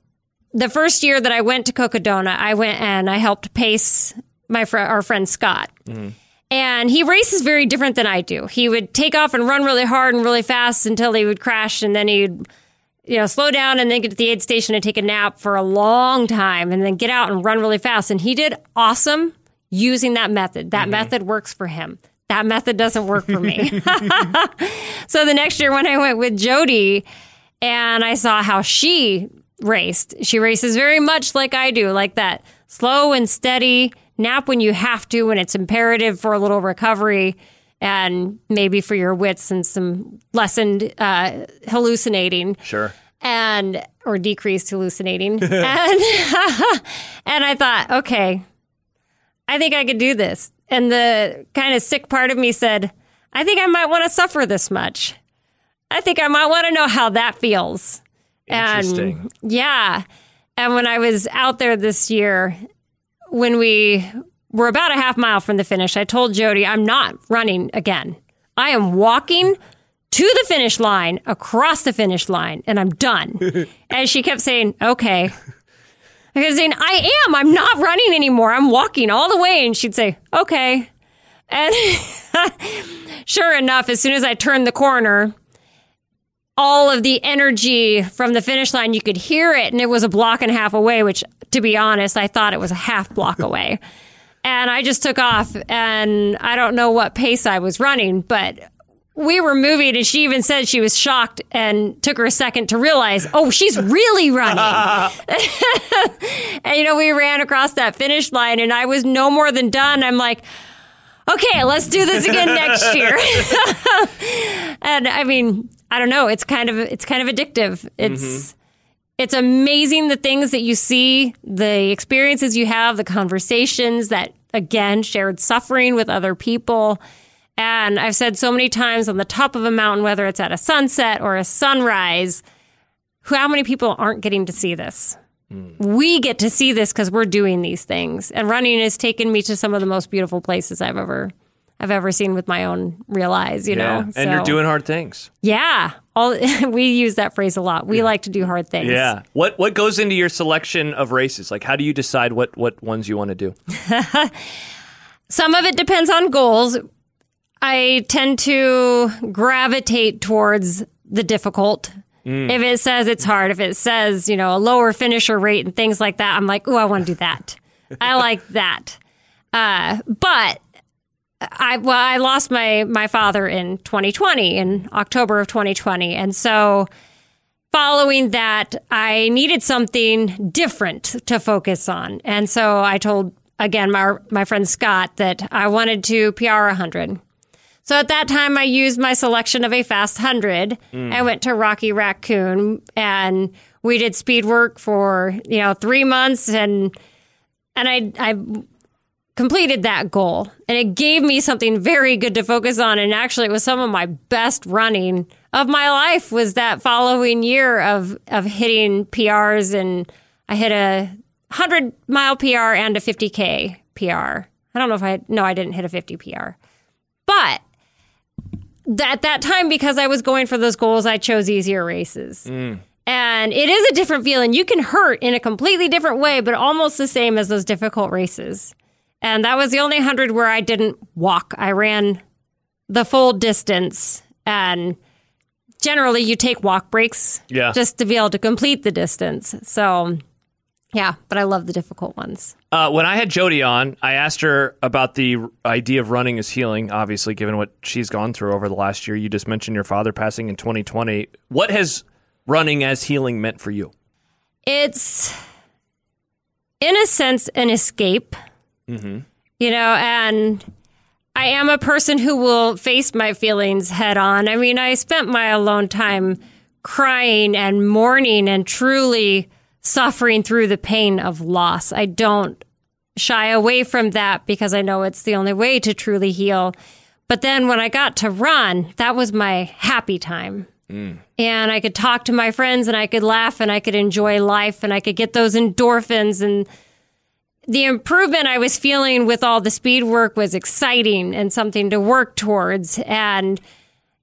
the first year that I went to Cocodona, I went and I helped pace my fr- our friend Scott. Mm. And he races very different than I do. He would take off and run really hard and really fast until he would crash, and then he'd you know slow down and then get to the aid station and take a nap for a long time, and then get out and run really fast. And he did awesome using that method. That mm-hmm. method works for him. That method doesn't work for me. so the next year when I went with Jody and I saw how she raced, she races very much like I do, like that slow and steady, nap when you have to, when it's imperative for a little recovery and maybe for your wits and some lessened uh, hallucinating. Sure. and or decreased hallucinating. And and i thought okay i think i could do this. And the kind of sick part of me said i think i might want to suffer this much. I think i might want to know how that feels Interesting. and yeah and when i was out there this year when we were about a half mile from the finish i told jody i'm not running again i am walking to the finish line, across the finish line, and I'm done. and she kept saying, okay. I kept saying, I am. I'm not running anymore. I'm walking all the way. And she'd say, okay. And sure enough, as soon as I turned the corner, all of the energy from the finish line, you could hear it, and it was a block and a half away, which, to be honest, I thought it was a half block away. and I just took off and I don't know what pace I was running, but we were moving and she even said she was shocked and took her a second to realize, oh, she's really running. and you know, we ran across that finish line and I was no more than done. I'm like, okay, let's do this again next year. and I mean, I don't know, it's kind of it's kind of addictive. It's mm-hmm. it's amazing the things that you see, the experiences you have, the conversations that again shared suffering with other people and I've said so many times on the top of a mountain, whether it's at a sunset or a sunrise, how many people aren't getting to see this? Mm. We get to see this because we're doing these things. And running has taken me to some of the most beautiful places I've ever I've ever seen with my own real eyes, you yeah. know. And so, you're doing hard things. Yeah. All we use that phrase a lot. We yeah. like to do hard things. Yeah. What what goes into your selection of races? Like how do you decide what what ones you want to do? Some of it depends on goals. I tend to gravitate towards the difficult. Mm. If it says it's hard, if it says, you know, a lower finisher rate and things like that, I'm like, oh, I want to do that. I like that. Uh, but I well, I lost my my father in 2020 in October of 2020, and so following that, I needed something different to focus on, and so I told again my my friend Scott that I wanted to PR 100. So at that time, I used my selection of a fast 100. Mm. I went to Rocky Raccoon and we did speed work for, you know, three months and, and I, I completed that goal and it gave me something very good to focus on. And actually it was some of my best running of my life was that following year of, of hitting PRs and I hit a 100 mile PR and a 50K PR. I don't know if I, no, I didn't hit a 50 PR. But at that time, because I was going for those goals, I chose easier races. Mm. And it is a different feeling. You can hurt in a completely different way, but almost the same as those difficult races. And that was the only 100 where I didn't walk. I ran the full distance. And generally, you take walk breaks yeah. just to be able to complete the distance. So yeah, but I love the difficult ones. Uh, when I had Jody on, I asked her about the idea of running as healing, obviously, given what she's gone through over the last year. You just mentioned your father passing in 2020. What has running as healing meant for you? It's, in a sense, an escape. Mm-hmm. You know, and I am a person who will face my feelings head on. I mean, I spent my alone time crying and mourning and truly suffering through the pain of loss. I don't shy away from that because I know it's the only way to truly heal. But then when I got to run, that was my happy time. Mm. And I could talk to my friends and I could laugh and I could enjoy life and I could get those endorphins and the improvement I was feeling with all the speed work was exciting and something to work towards. And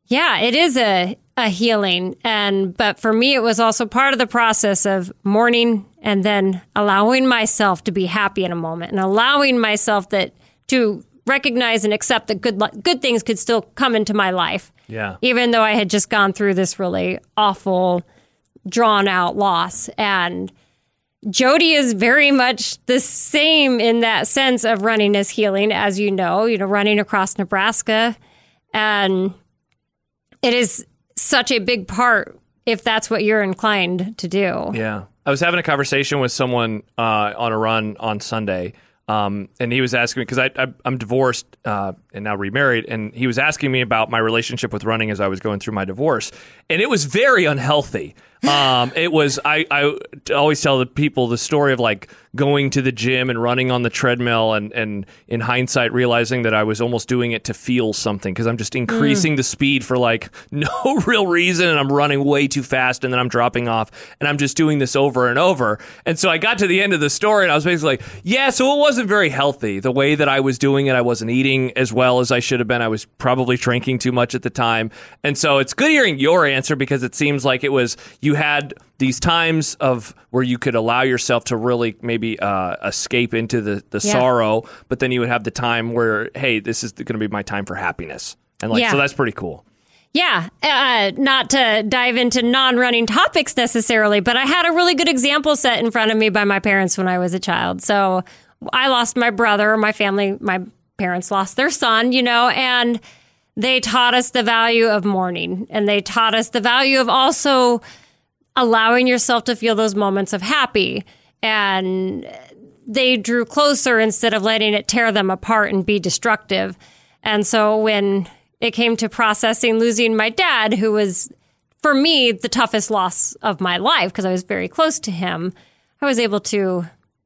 yeah, it is a a healing and but for me it was also part of the process of mourning and then allowing myself to be happy in a moment and allowing myself that to recognize and accept that good good things could still come into my life. Yeah. Even though I had just gone through this really awful drawn out loss and Jody is very much the same in that sense of running as healing as you know, you know running across Nebraska and it is such a big part if that's what you're inclined to do. Yeah. I was having a conversation with someone uh, on a run on Sunday, um, and he was asking me because I, am divorced uh, and now remarried, and he was asking me about my relationship with running as I was going through my divorce, and it was very unhealthy. Um, it was I, I always tell the people the story of like going to the gym and running on the treadmill and, and in hindsight realizing that I was almost doing it to feel something because I'm just increasing mm. the speed for like no real reason and I'm running way too fast and then I'm dropping off and I'm just doing this over and over. And so I got to the end of the story and I was basically like, yeah, so it wasn't very healthy. The way that I was doing it, I wasn't eating as well as I should have been. I was probably drinking too much at the time. And so it's good hearing your answer because it seems like it was you had these times of where you could allow yourself to really maybe uh, escape into the, the yeah. sorrow, but then you would have the time where, hey, this is going to be my time for happiness. And like, yeah. so that's pretty cool. Yeah, uh, not to dive into non running topics necessarily, but I had a really good example set in front of me by my parents when I was a child. So I lost my brother, my family, my parents lost their son, you know, and they taught us the value of mourning and they taught us the value of also allowing yourself to feel those moments of happy. And they drew closer instead of letting it tear them apart and be destructive. And so when it came to processing losing my dad, who was for me the toughest loss of my life because I was very close to him, I was able to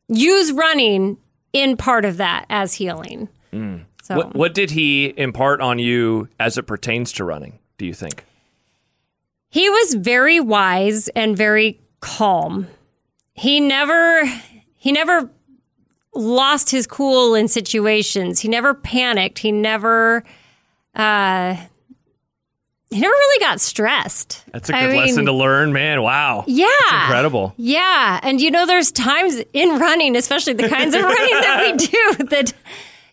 use running in part of that as healing. Mm. So What, what did he impart on you as it pertains to running, do you think? He was very wise and very calm. He never he never lost his cool in situations. He never panicked. He never uh he never really got stressed. That's a good mean, lesson to learn, man. Wow. Yeah. That's incredible. Yeah. And you know, there's times in running, especially the kinds of running that we do, that,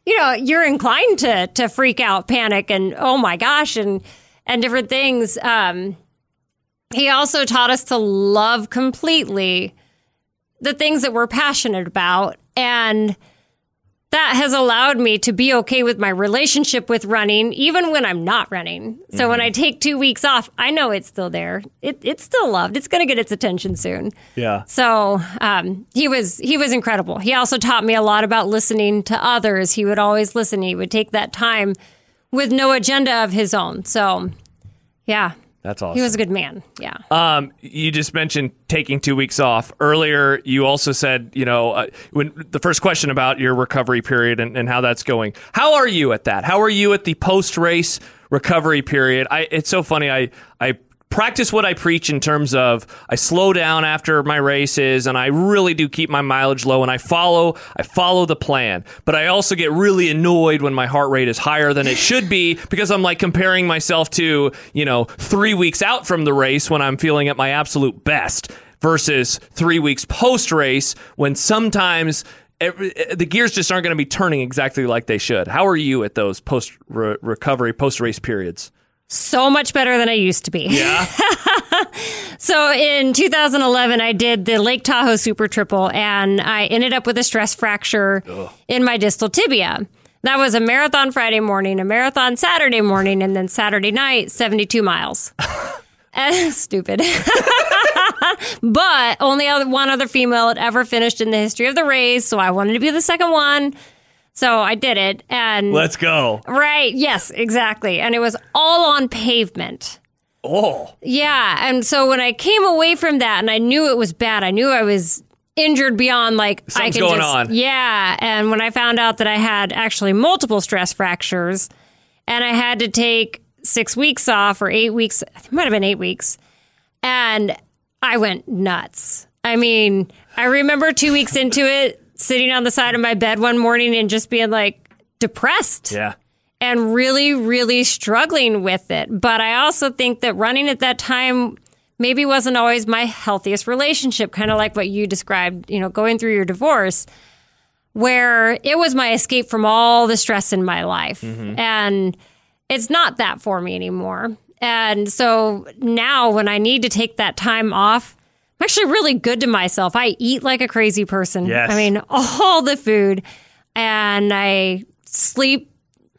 you know, you're inclined to to freak out, panic, and oh my gosh, and and different things. Um, he also taught us to love completely the things that we're passionate about. And that has allowed me to be okay with my relationship with running, even when I'm not running. So when I take two weeks off, I know it's still there. It, it's still loved. It's going to get its attention soon. Yeah. So um, he was he was incredible. He also taught me a lot about listening to others. He would always listen. He would take that time with no agenda of his own. So yeah, That's awesome. he was a good man. Yeah. Um, you just mentioned taking two weeks off earlier. You also said, you know, uh, when the first question about your recovery period and, and how that's going. How are you at that? How are you at the post race recovery period? I, it's so funny. I, I practice what I preach in terms of I slow down after my races and I really do keep my mileage low and I follow I follow the plan. But I also get really annoyed when my heart rate is higher than it should be because I'm like comparing myself to, you know, 3 weeks out from the race when I'm feeling at my absolute best versus 3 weeks post race when sometimes every, eh, the gears just aren't going to be turning exactly like they should. How are you at those post re- recovery post race periods? So much better than I used to be. Yeah. So in 2011, I did the Lake Tahoe Super Triple, and I ended up with a stress fracture in my distal tibia. That was a marathon Friday morning, a marathon Saturday morning, and then Saturday night, 72 miles. Eh, Stupid. but only one other female had ever finished in the history of the race, so I wanted to be the second one. So I did it, and Let's go. right, yes, exactly, and it was all on pavement. Oh. Yeah. And so when I came away from that and I knew it was bad, I knew I was injured beyond like I Something's could going just on. Yeah. And when I found out that I had actually multiple stress fractures and I had to take six weeks off or eight weeks, it might have been eight weeks. And I went nuts. I mean, I remember two weeks into it, sitting on the side of my bed one morning and just being like depressed Yeah. and really, really struggling with it. But I also think that running at that time maybe wasn't always my healthiest relationship, kind of like what you described, you know, going through your divorce, where it was my escape from all the stress in my life. Mm-hmm. And it's not that for me anymore. And so now when I need to take that time off, I'm actually really good to myself. I eat like a crazy person. Yes. I mean, all the food. And I sleep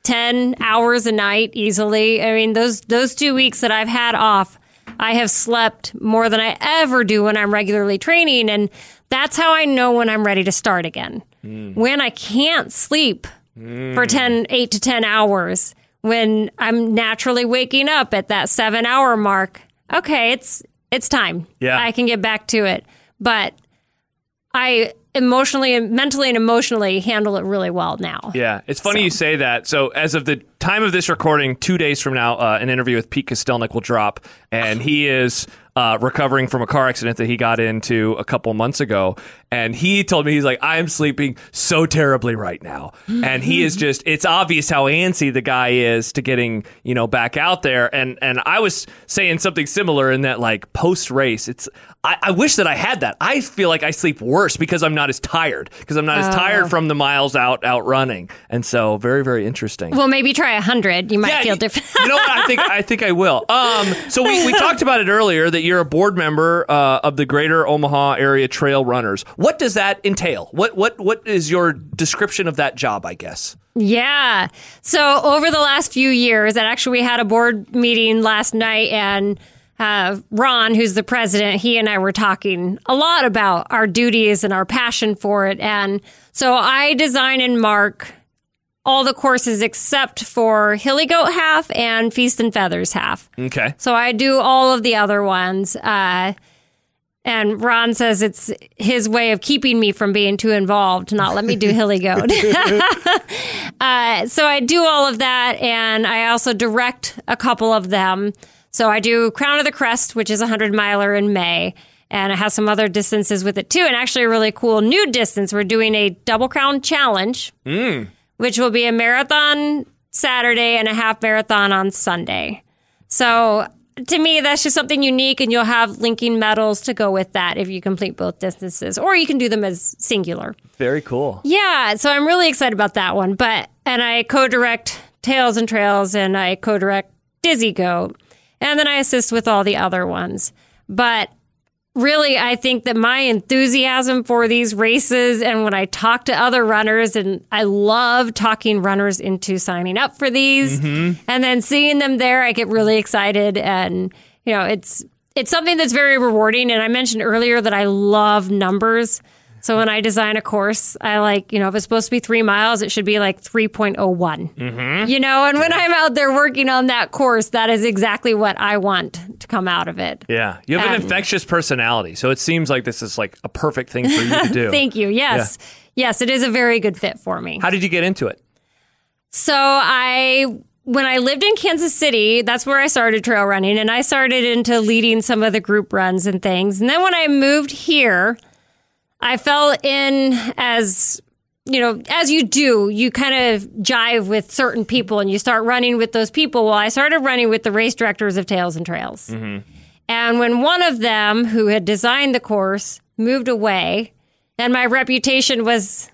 10 hours a night easily. I mean, those those 2 weeks that I've had off, I have slept more than I ever do when I'm regularly training and that's how I know when I'm ready to start again. Hmm. When I can't sleep for hmm. 10 8 to 10 hours, when I'm naturally waking up at that 7 hour mark, okay, it's it's time. Yeah. I can get back to it. But I emotionally and mentally and emotionally handle it really well now. Yeah, it's funny you say that. So, as of the time of this recording, two days from now, uh, an interview with Pete Kostelnick will drop, and he is uh, recovering from a car accident that he got into a couple months ago. And he told me he's like, I am sleeping so terribly right now, and he is just. It's obvious how antsy the guy is to getting you know back out there. And and I was saying something similar in that like post race, it's. I, I wish that I had that. I feel like I sleep worse because I'm not as tired because I'm not as tired from the miles out out running, and so very very interesting. Well, maybe try a hundred. You might feel different. you know what? I think I think I will. Um, so we, we talked about it earlier that you're a board member uh, of the Greater Omaha Area Trail Runners. What does that entail? What what what is your description of that job? I guess. Yeah. So over the last few years, and actually we had a board meeting last night, and uh, Ron, who's the president, he and I were talking a lot about our duties and our passion for it. And so I design and mark all the courses except for Hilly Goat half and Feast and Feathers half. Okay. So I do all of the other ones. Uh, and Ron says it's his way of keeping me from being too involved, not let me do Hilly Goat. uh, so I do all of that, and I also direct a couple of them. So I do Crown of the Crest, which is a 100 miler in May, and it has some other distances with it too. And actually, a really cool new distance. We're doing a Double Crown Challenge, which will be a marathon Saturday and a half marathon on Sunday. So to me, that's just something unique, and you'll have linking medals to go with that if you complete both distances, or you can do them as singular. Very cool. Yeah, so I'm really excited about that one. But and I co-direct Tails and Trails, and I co-direct Dizzy Goat, and then I assist with all the other ones. But really, I think that my enthusiasm for these races, and when I talk to other runners, and I love talking runners into signing up for these, mm-hmm. and then seeing them there, I get really excited, and you know, it's it's something that's very rewarding. And I mentioned earlier that I love numbers. So when I design a course, I like, you know, if it's supposed to be three miles, it should be like 3.01. Mm-hmm. You know, and when I'm out there working on that course, that is exactly what I want to come out of it. Yeah, you have an infectious personality, so it seems like this is like a perfect thing for you to do. Thank you. Yes. Yes, it is a very good fit for me. How did you get into it? So I when I lived in Kansas City, that's where I started trail running and I started into leading some of the group runs and things. And then when I moved here, I fell in as you know, as you do, you kind of jive with certain people and you start running with those people. Well, I started running with the race directors of Tails and Trails. Mm-hmm. And when one of them, who had designed the course, moved away, and my reputation was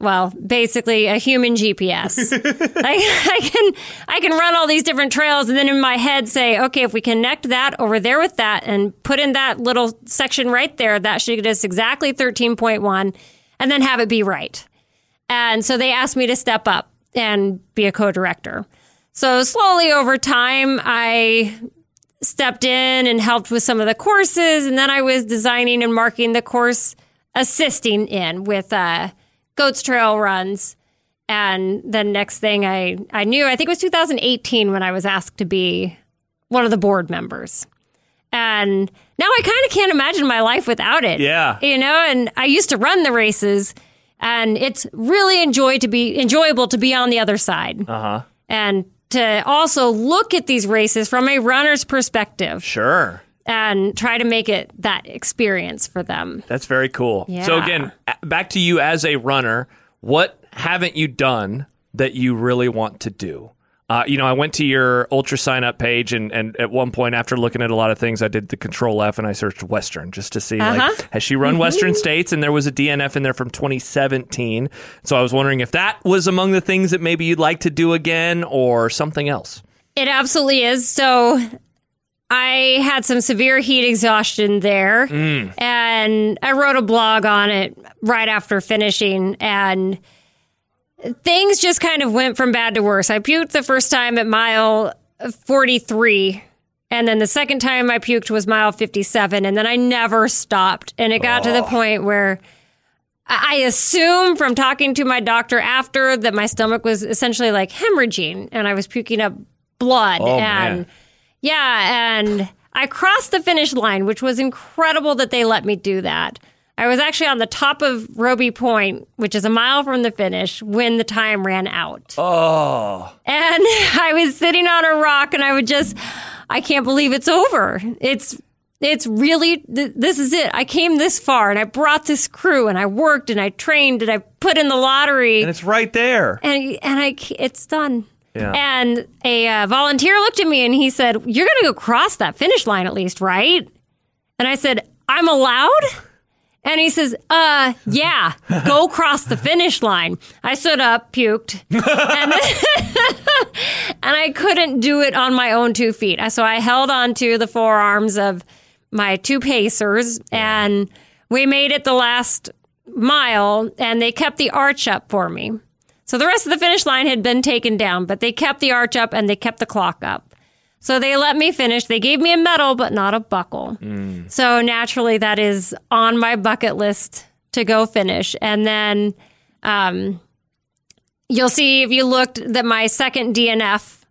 well, basically a human GPS. I, I can I can run all these different trails and then in my head say, okay, if we connect that over there with that and put in that little section right there, that should get us exactly 13.1 and then have it be right. And so they asked me to step up and be a co-director. So slowly over time, I stepped in and helped with some of the courses, and then I was designing and marking the course, assisting in with uh, Goats Trail runs. And then next thing I, I knew, I think it was 2018 when I was asked to be one of the board members. And now I kind of can't imagine my life without it. Yeah. You know, and I used to run the races and it's really enjoy to be enjoyable to be on the other side. Uh huh. And to also look at these races from a runner's perspective Sure. And try to make it that experience for them. That's very cool. So again, back to you as a runner. What haven't you done that you really want to do? Uh, you know, I went to your UltraSignup page, and, and at one point, after looking at a lot of things, I did the Control F and I searched Western just to see Uh-huh. like has she run Western states, and there was a DNF in there from 2017. So I was wondering if that was among the things that maybe you'd like to do again, or something else. It absolutely is. So I had some severe heat exhaustion there mm. and I wrote a blog on it right after finishing and things just kind of went from bad to worse. I puked the first time at mile 43 and then the second time I puked was mile 57 and then I never stopped and it got to the point where I I assume from talking to my doctor after that my stomach was essentially like hemorrhaging and I was puking up blood. Oh, and man. Yeah, and I crossed the finish line, which was incredible that they let me do that. I was actually on the top of Robie Point, which is a mile from the finish, when the time ran out. Oh, And I was sitting on a rock and I would just, I can't believe it's over. It's, it's really, th- this is it. I came this far and I brought this crew and I worked and I trained and I put in the lottery and it's right there. and, and I, it's done. Yeah. And a uh, volunteer looked at me and he said, You're going to go cross that finish line at least, right? And I said, I'm allowed? And he says, uh, yeah, go cross the finish line. I stood up, puked, and, and I couldn't do it on my own two feet. So I held on to the forearms of my two pacers, and we made it the last mile, and they kept the arch up for me. So the rest of the finish line had been taken down, but they kept the arch up and they kept the clock up. So they let me finish. They gave me a medal, but not a buckle. So naturally, that is on my bucket list to go finish. And then um, you'll see if you looked that my second DNF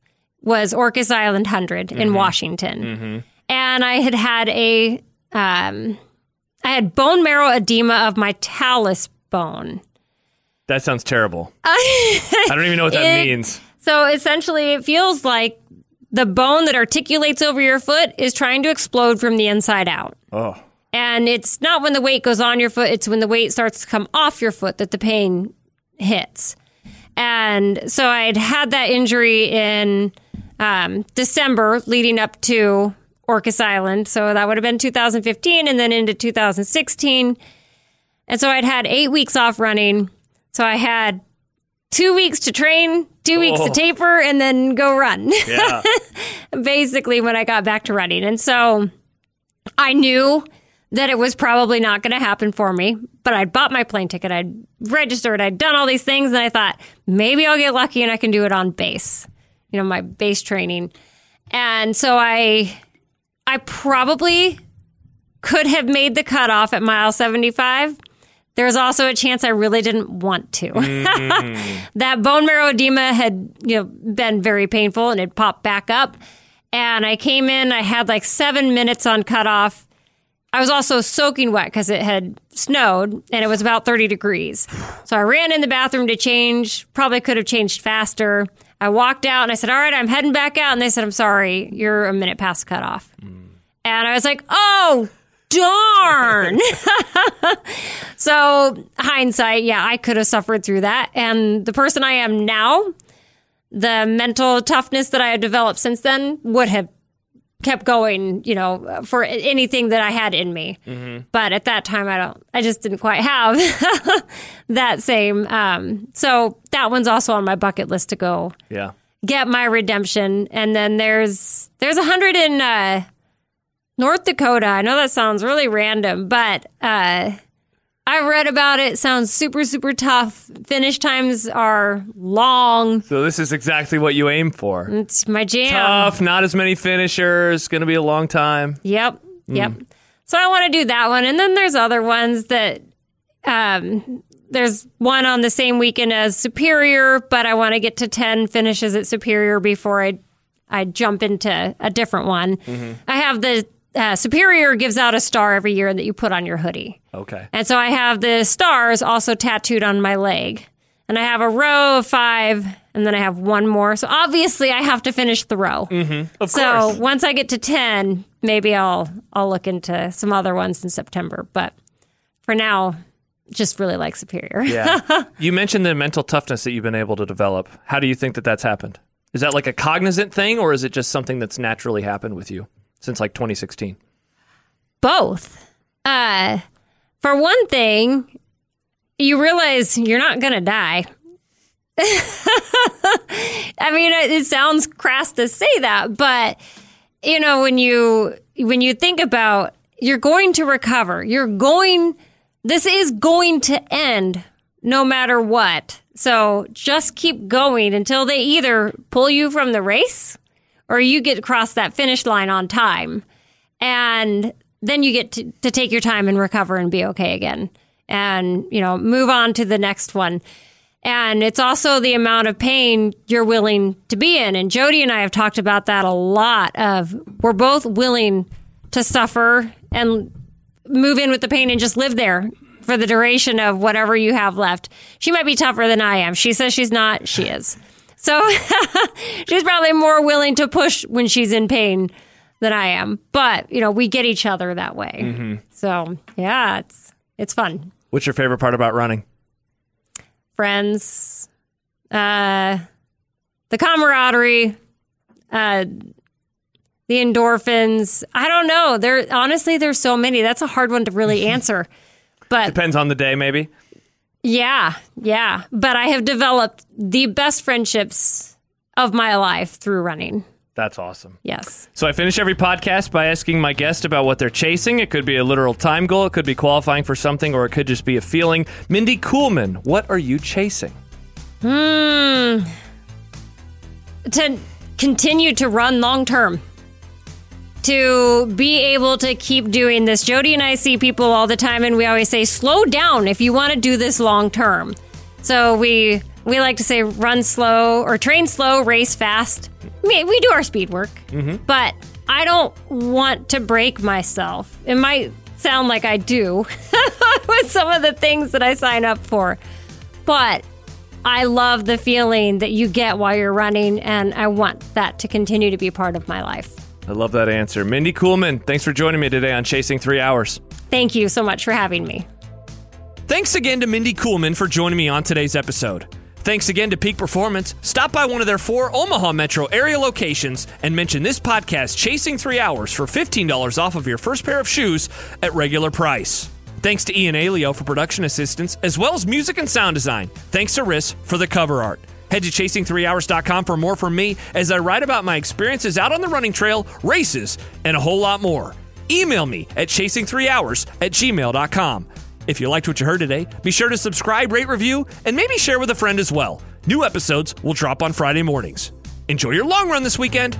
was Orcas Island 100 in Washington. And I had had a, um, I had bone marrow edema of my talus bone. That sounds terrible. I don't even know what that It- means. So essentially, it feels like the bone that articulates over your foot is trying to explode from the inside out. Oh, And it's not when the weight goes on your foot, it's when the weight starts to come off your foot that the pain hits. And so I'd had that injury in um, December leading up to Orcas Island. So that would have been 2015 and then into 2016. And so I'd had eight weeks off running. So I had two weeks to train, two weeks Oh. to taper, and then go run. yeah. basically when I got back to running. And so I knew that it was probably not going to happen for me, but I'd bought my plane ticket, I'd registered, I'd done all these things, and I thought maybe I'll get lucky and I can do it on base, you know, my base training. And so I, I probably could have made the cutoff at mile 75. There's also a chance I really didn't want to. Mm. that bone marrow edema had, you know, been very painful and it popped back up. And I came in, I had like seven minutes on cutoff. I was also soaking wet because it had snowed and it was about 30 degrees. So I ran in the bathroom to change, probably could have changed faster. I walked out and I said, All right, I'm heading back out. And they said, I'm sorry, you're a minute past cutoff. Mm. And I was like, Oh, darn. so, hindsight, yeah, I could have suffered through that. And the person I am now, the mental toughness that I have developed since then would have kept going, you know, for anything that I had in me. But at that time, I don't, I just didn't quite have that same. Um, so that one's also on my bucket list to go Yeah. get my redemption. And then there's, there's a hundred in, uh, North Dakota. I know that sounds really random, but, uh, I read about it. Sounds super, super tough. Finish times are long. So this is exactly what you aim for. It's my jam. Tough, not as many finishers, going to be a long time. Yep. Yep. So I want to do that one. And then there's other ones that um there's one on the same weekend as Superior, but I want to get to 10 finishes at Superior before I I jump into a different one. I have the uh, Superior gives out a star every year that you put on your hoodie. Okay. And so I have the stars also tattooed on my leg. And I have a row of five, and then I have one more. So obviously I have to finish the row. Of So course. So once I get to ten, maybe I'll I'll look into some other ones in September. But for now, just really like Superior. Yeah. you mentioned the mental toughness that you've been able to develop. How do you think that that's happened? Is that like a cognizant thing or is it just something that's naturally happened with you since like 2016? Both. Uh, for one thing, you realize you're not gonna die. I mean, it sounds crass to say that, but you know, when you when you think about you're going to recover, you're going this is going to end no matter what. So just keep going until they either pull you from the race or you get across that finish line on time. And then you get to, to take your time and recover and be okay again and, you know, move on to the next one. And it's also the amount of pain you're willing to be in. And Jody and I have talked about that a lot of we're both willing to suffer and move in with the pain and just live there for the duration of whatever you have left. She might be tougher than I am. She says she's not. She is. So she's probably more willing to push when she's in pain than I am. But, you know, we get each other that way. So, yeah, it's it's fun. What's your favorite part about running? Friends, uh the camaraderie, uh the endorphins. I don't know. There honestly there's so many. That's a hard one to really answer. But Depends on the day, maybe. Yeah, yeah. But I have developed the best friendships of my life through running. That's awesome. Yes. So I finish every podcast by asking my guest about what they're chasing. It could be a literal time goal, it could be qualifying for something, or it could just be a feeling. Mindy Coolman, what are you chasing? Hmm. To continue to run long term. To be able to keep doing this. Jody and I see people all the time, and we always say, slow down if you want to do this long term. So we we like to say run slow or train slow, race fast. We, we do our speed work, mm-hmm. but I don't want to break myself. It might sound like I do with some of the things that I sign up for, but I love the feeling that you get while you're running, and I want that to continue to be part of my life. I love that answer. Mindy Coolman, thanks for joining me today on Chasing Three Hours. Thank you so much for having me. Thanks again to Mindy Coolman for joining me on today's episode. Thanks again to Peak Performance. Stop by one of their four Omaha metro area locations and mention this podcast, Chasing Three Hours, for $15 off of your first pair of shoes at regular price. Thanks to Ian Aeillo for production assistance, as well as music and sound design. Thanks to Riss for the cover art. Head to chasing3hours.com for more from me as I write about my experiences out on the running trail, races, and a whole lot more. Email me at chasing3hours at gmail.com. If you liked what you heard today, be sure to subscribe, rate, review, and maybe share with a friend as well. New episodes will drop on Friday mornings. Enjoy your long run this weekend.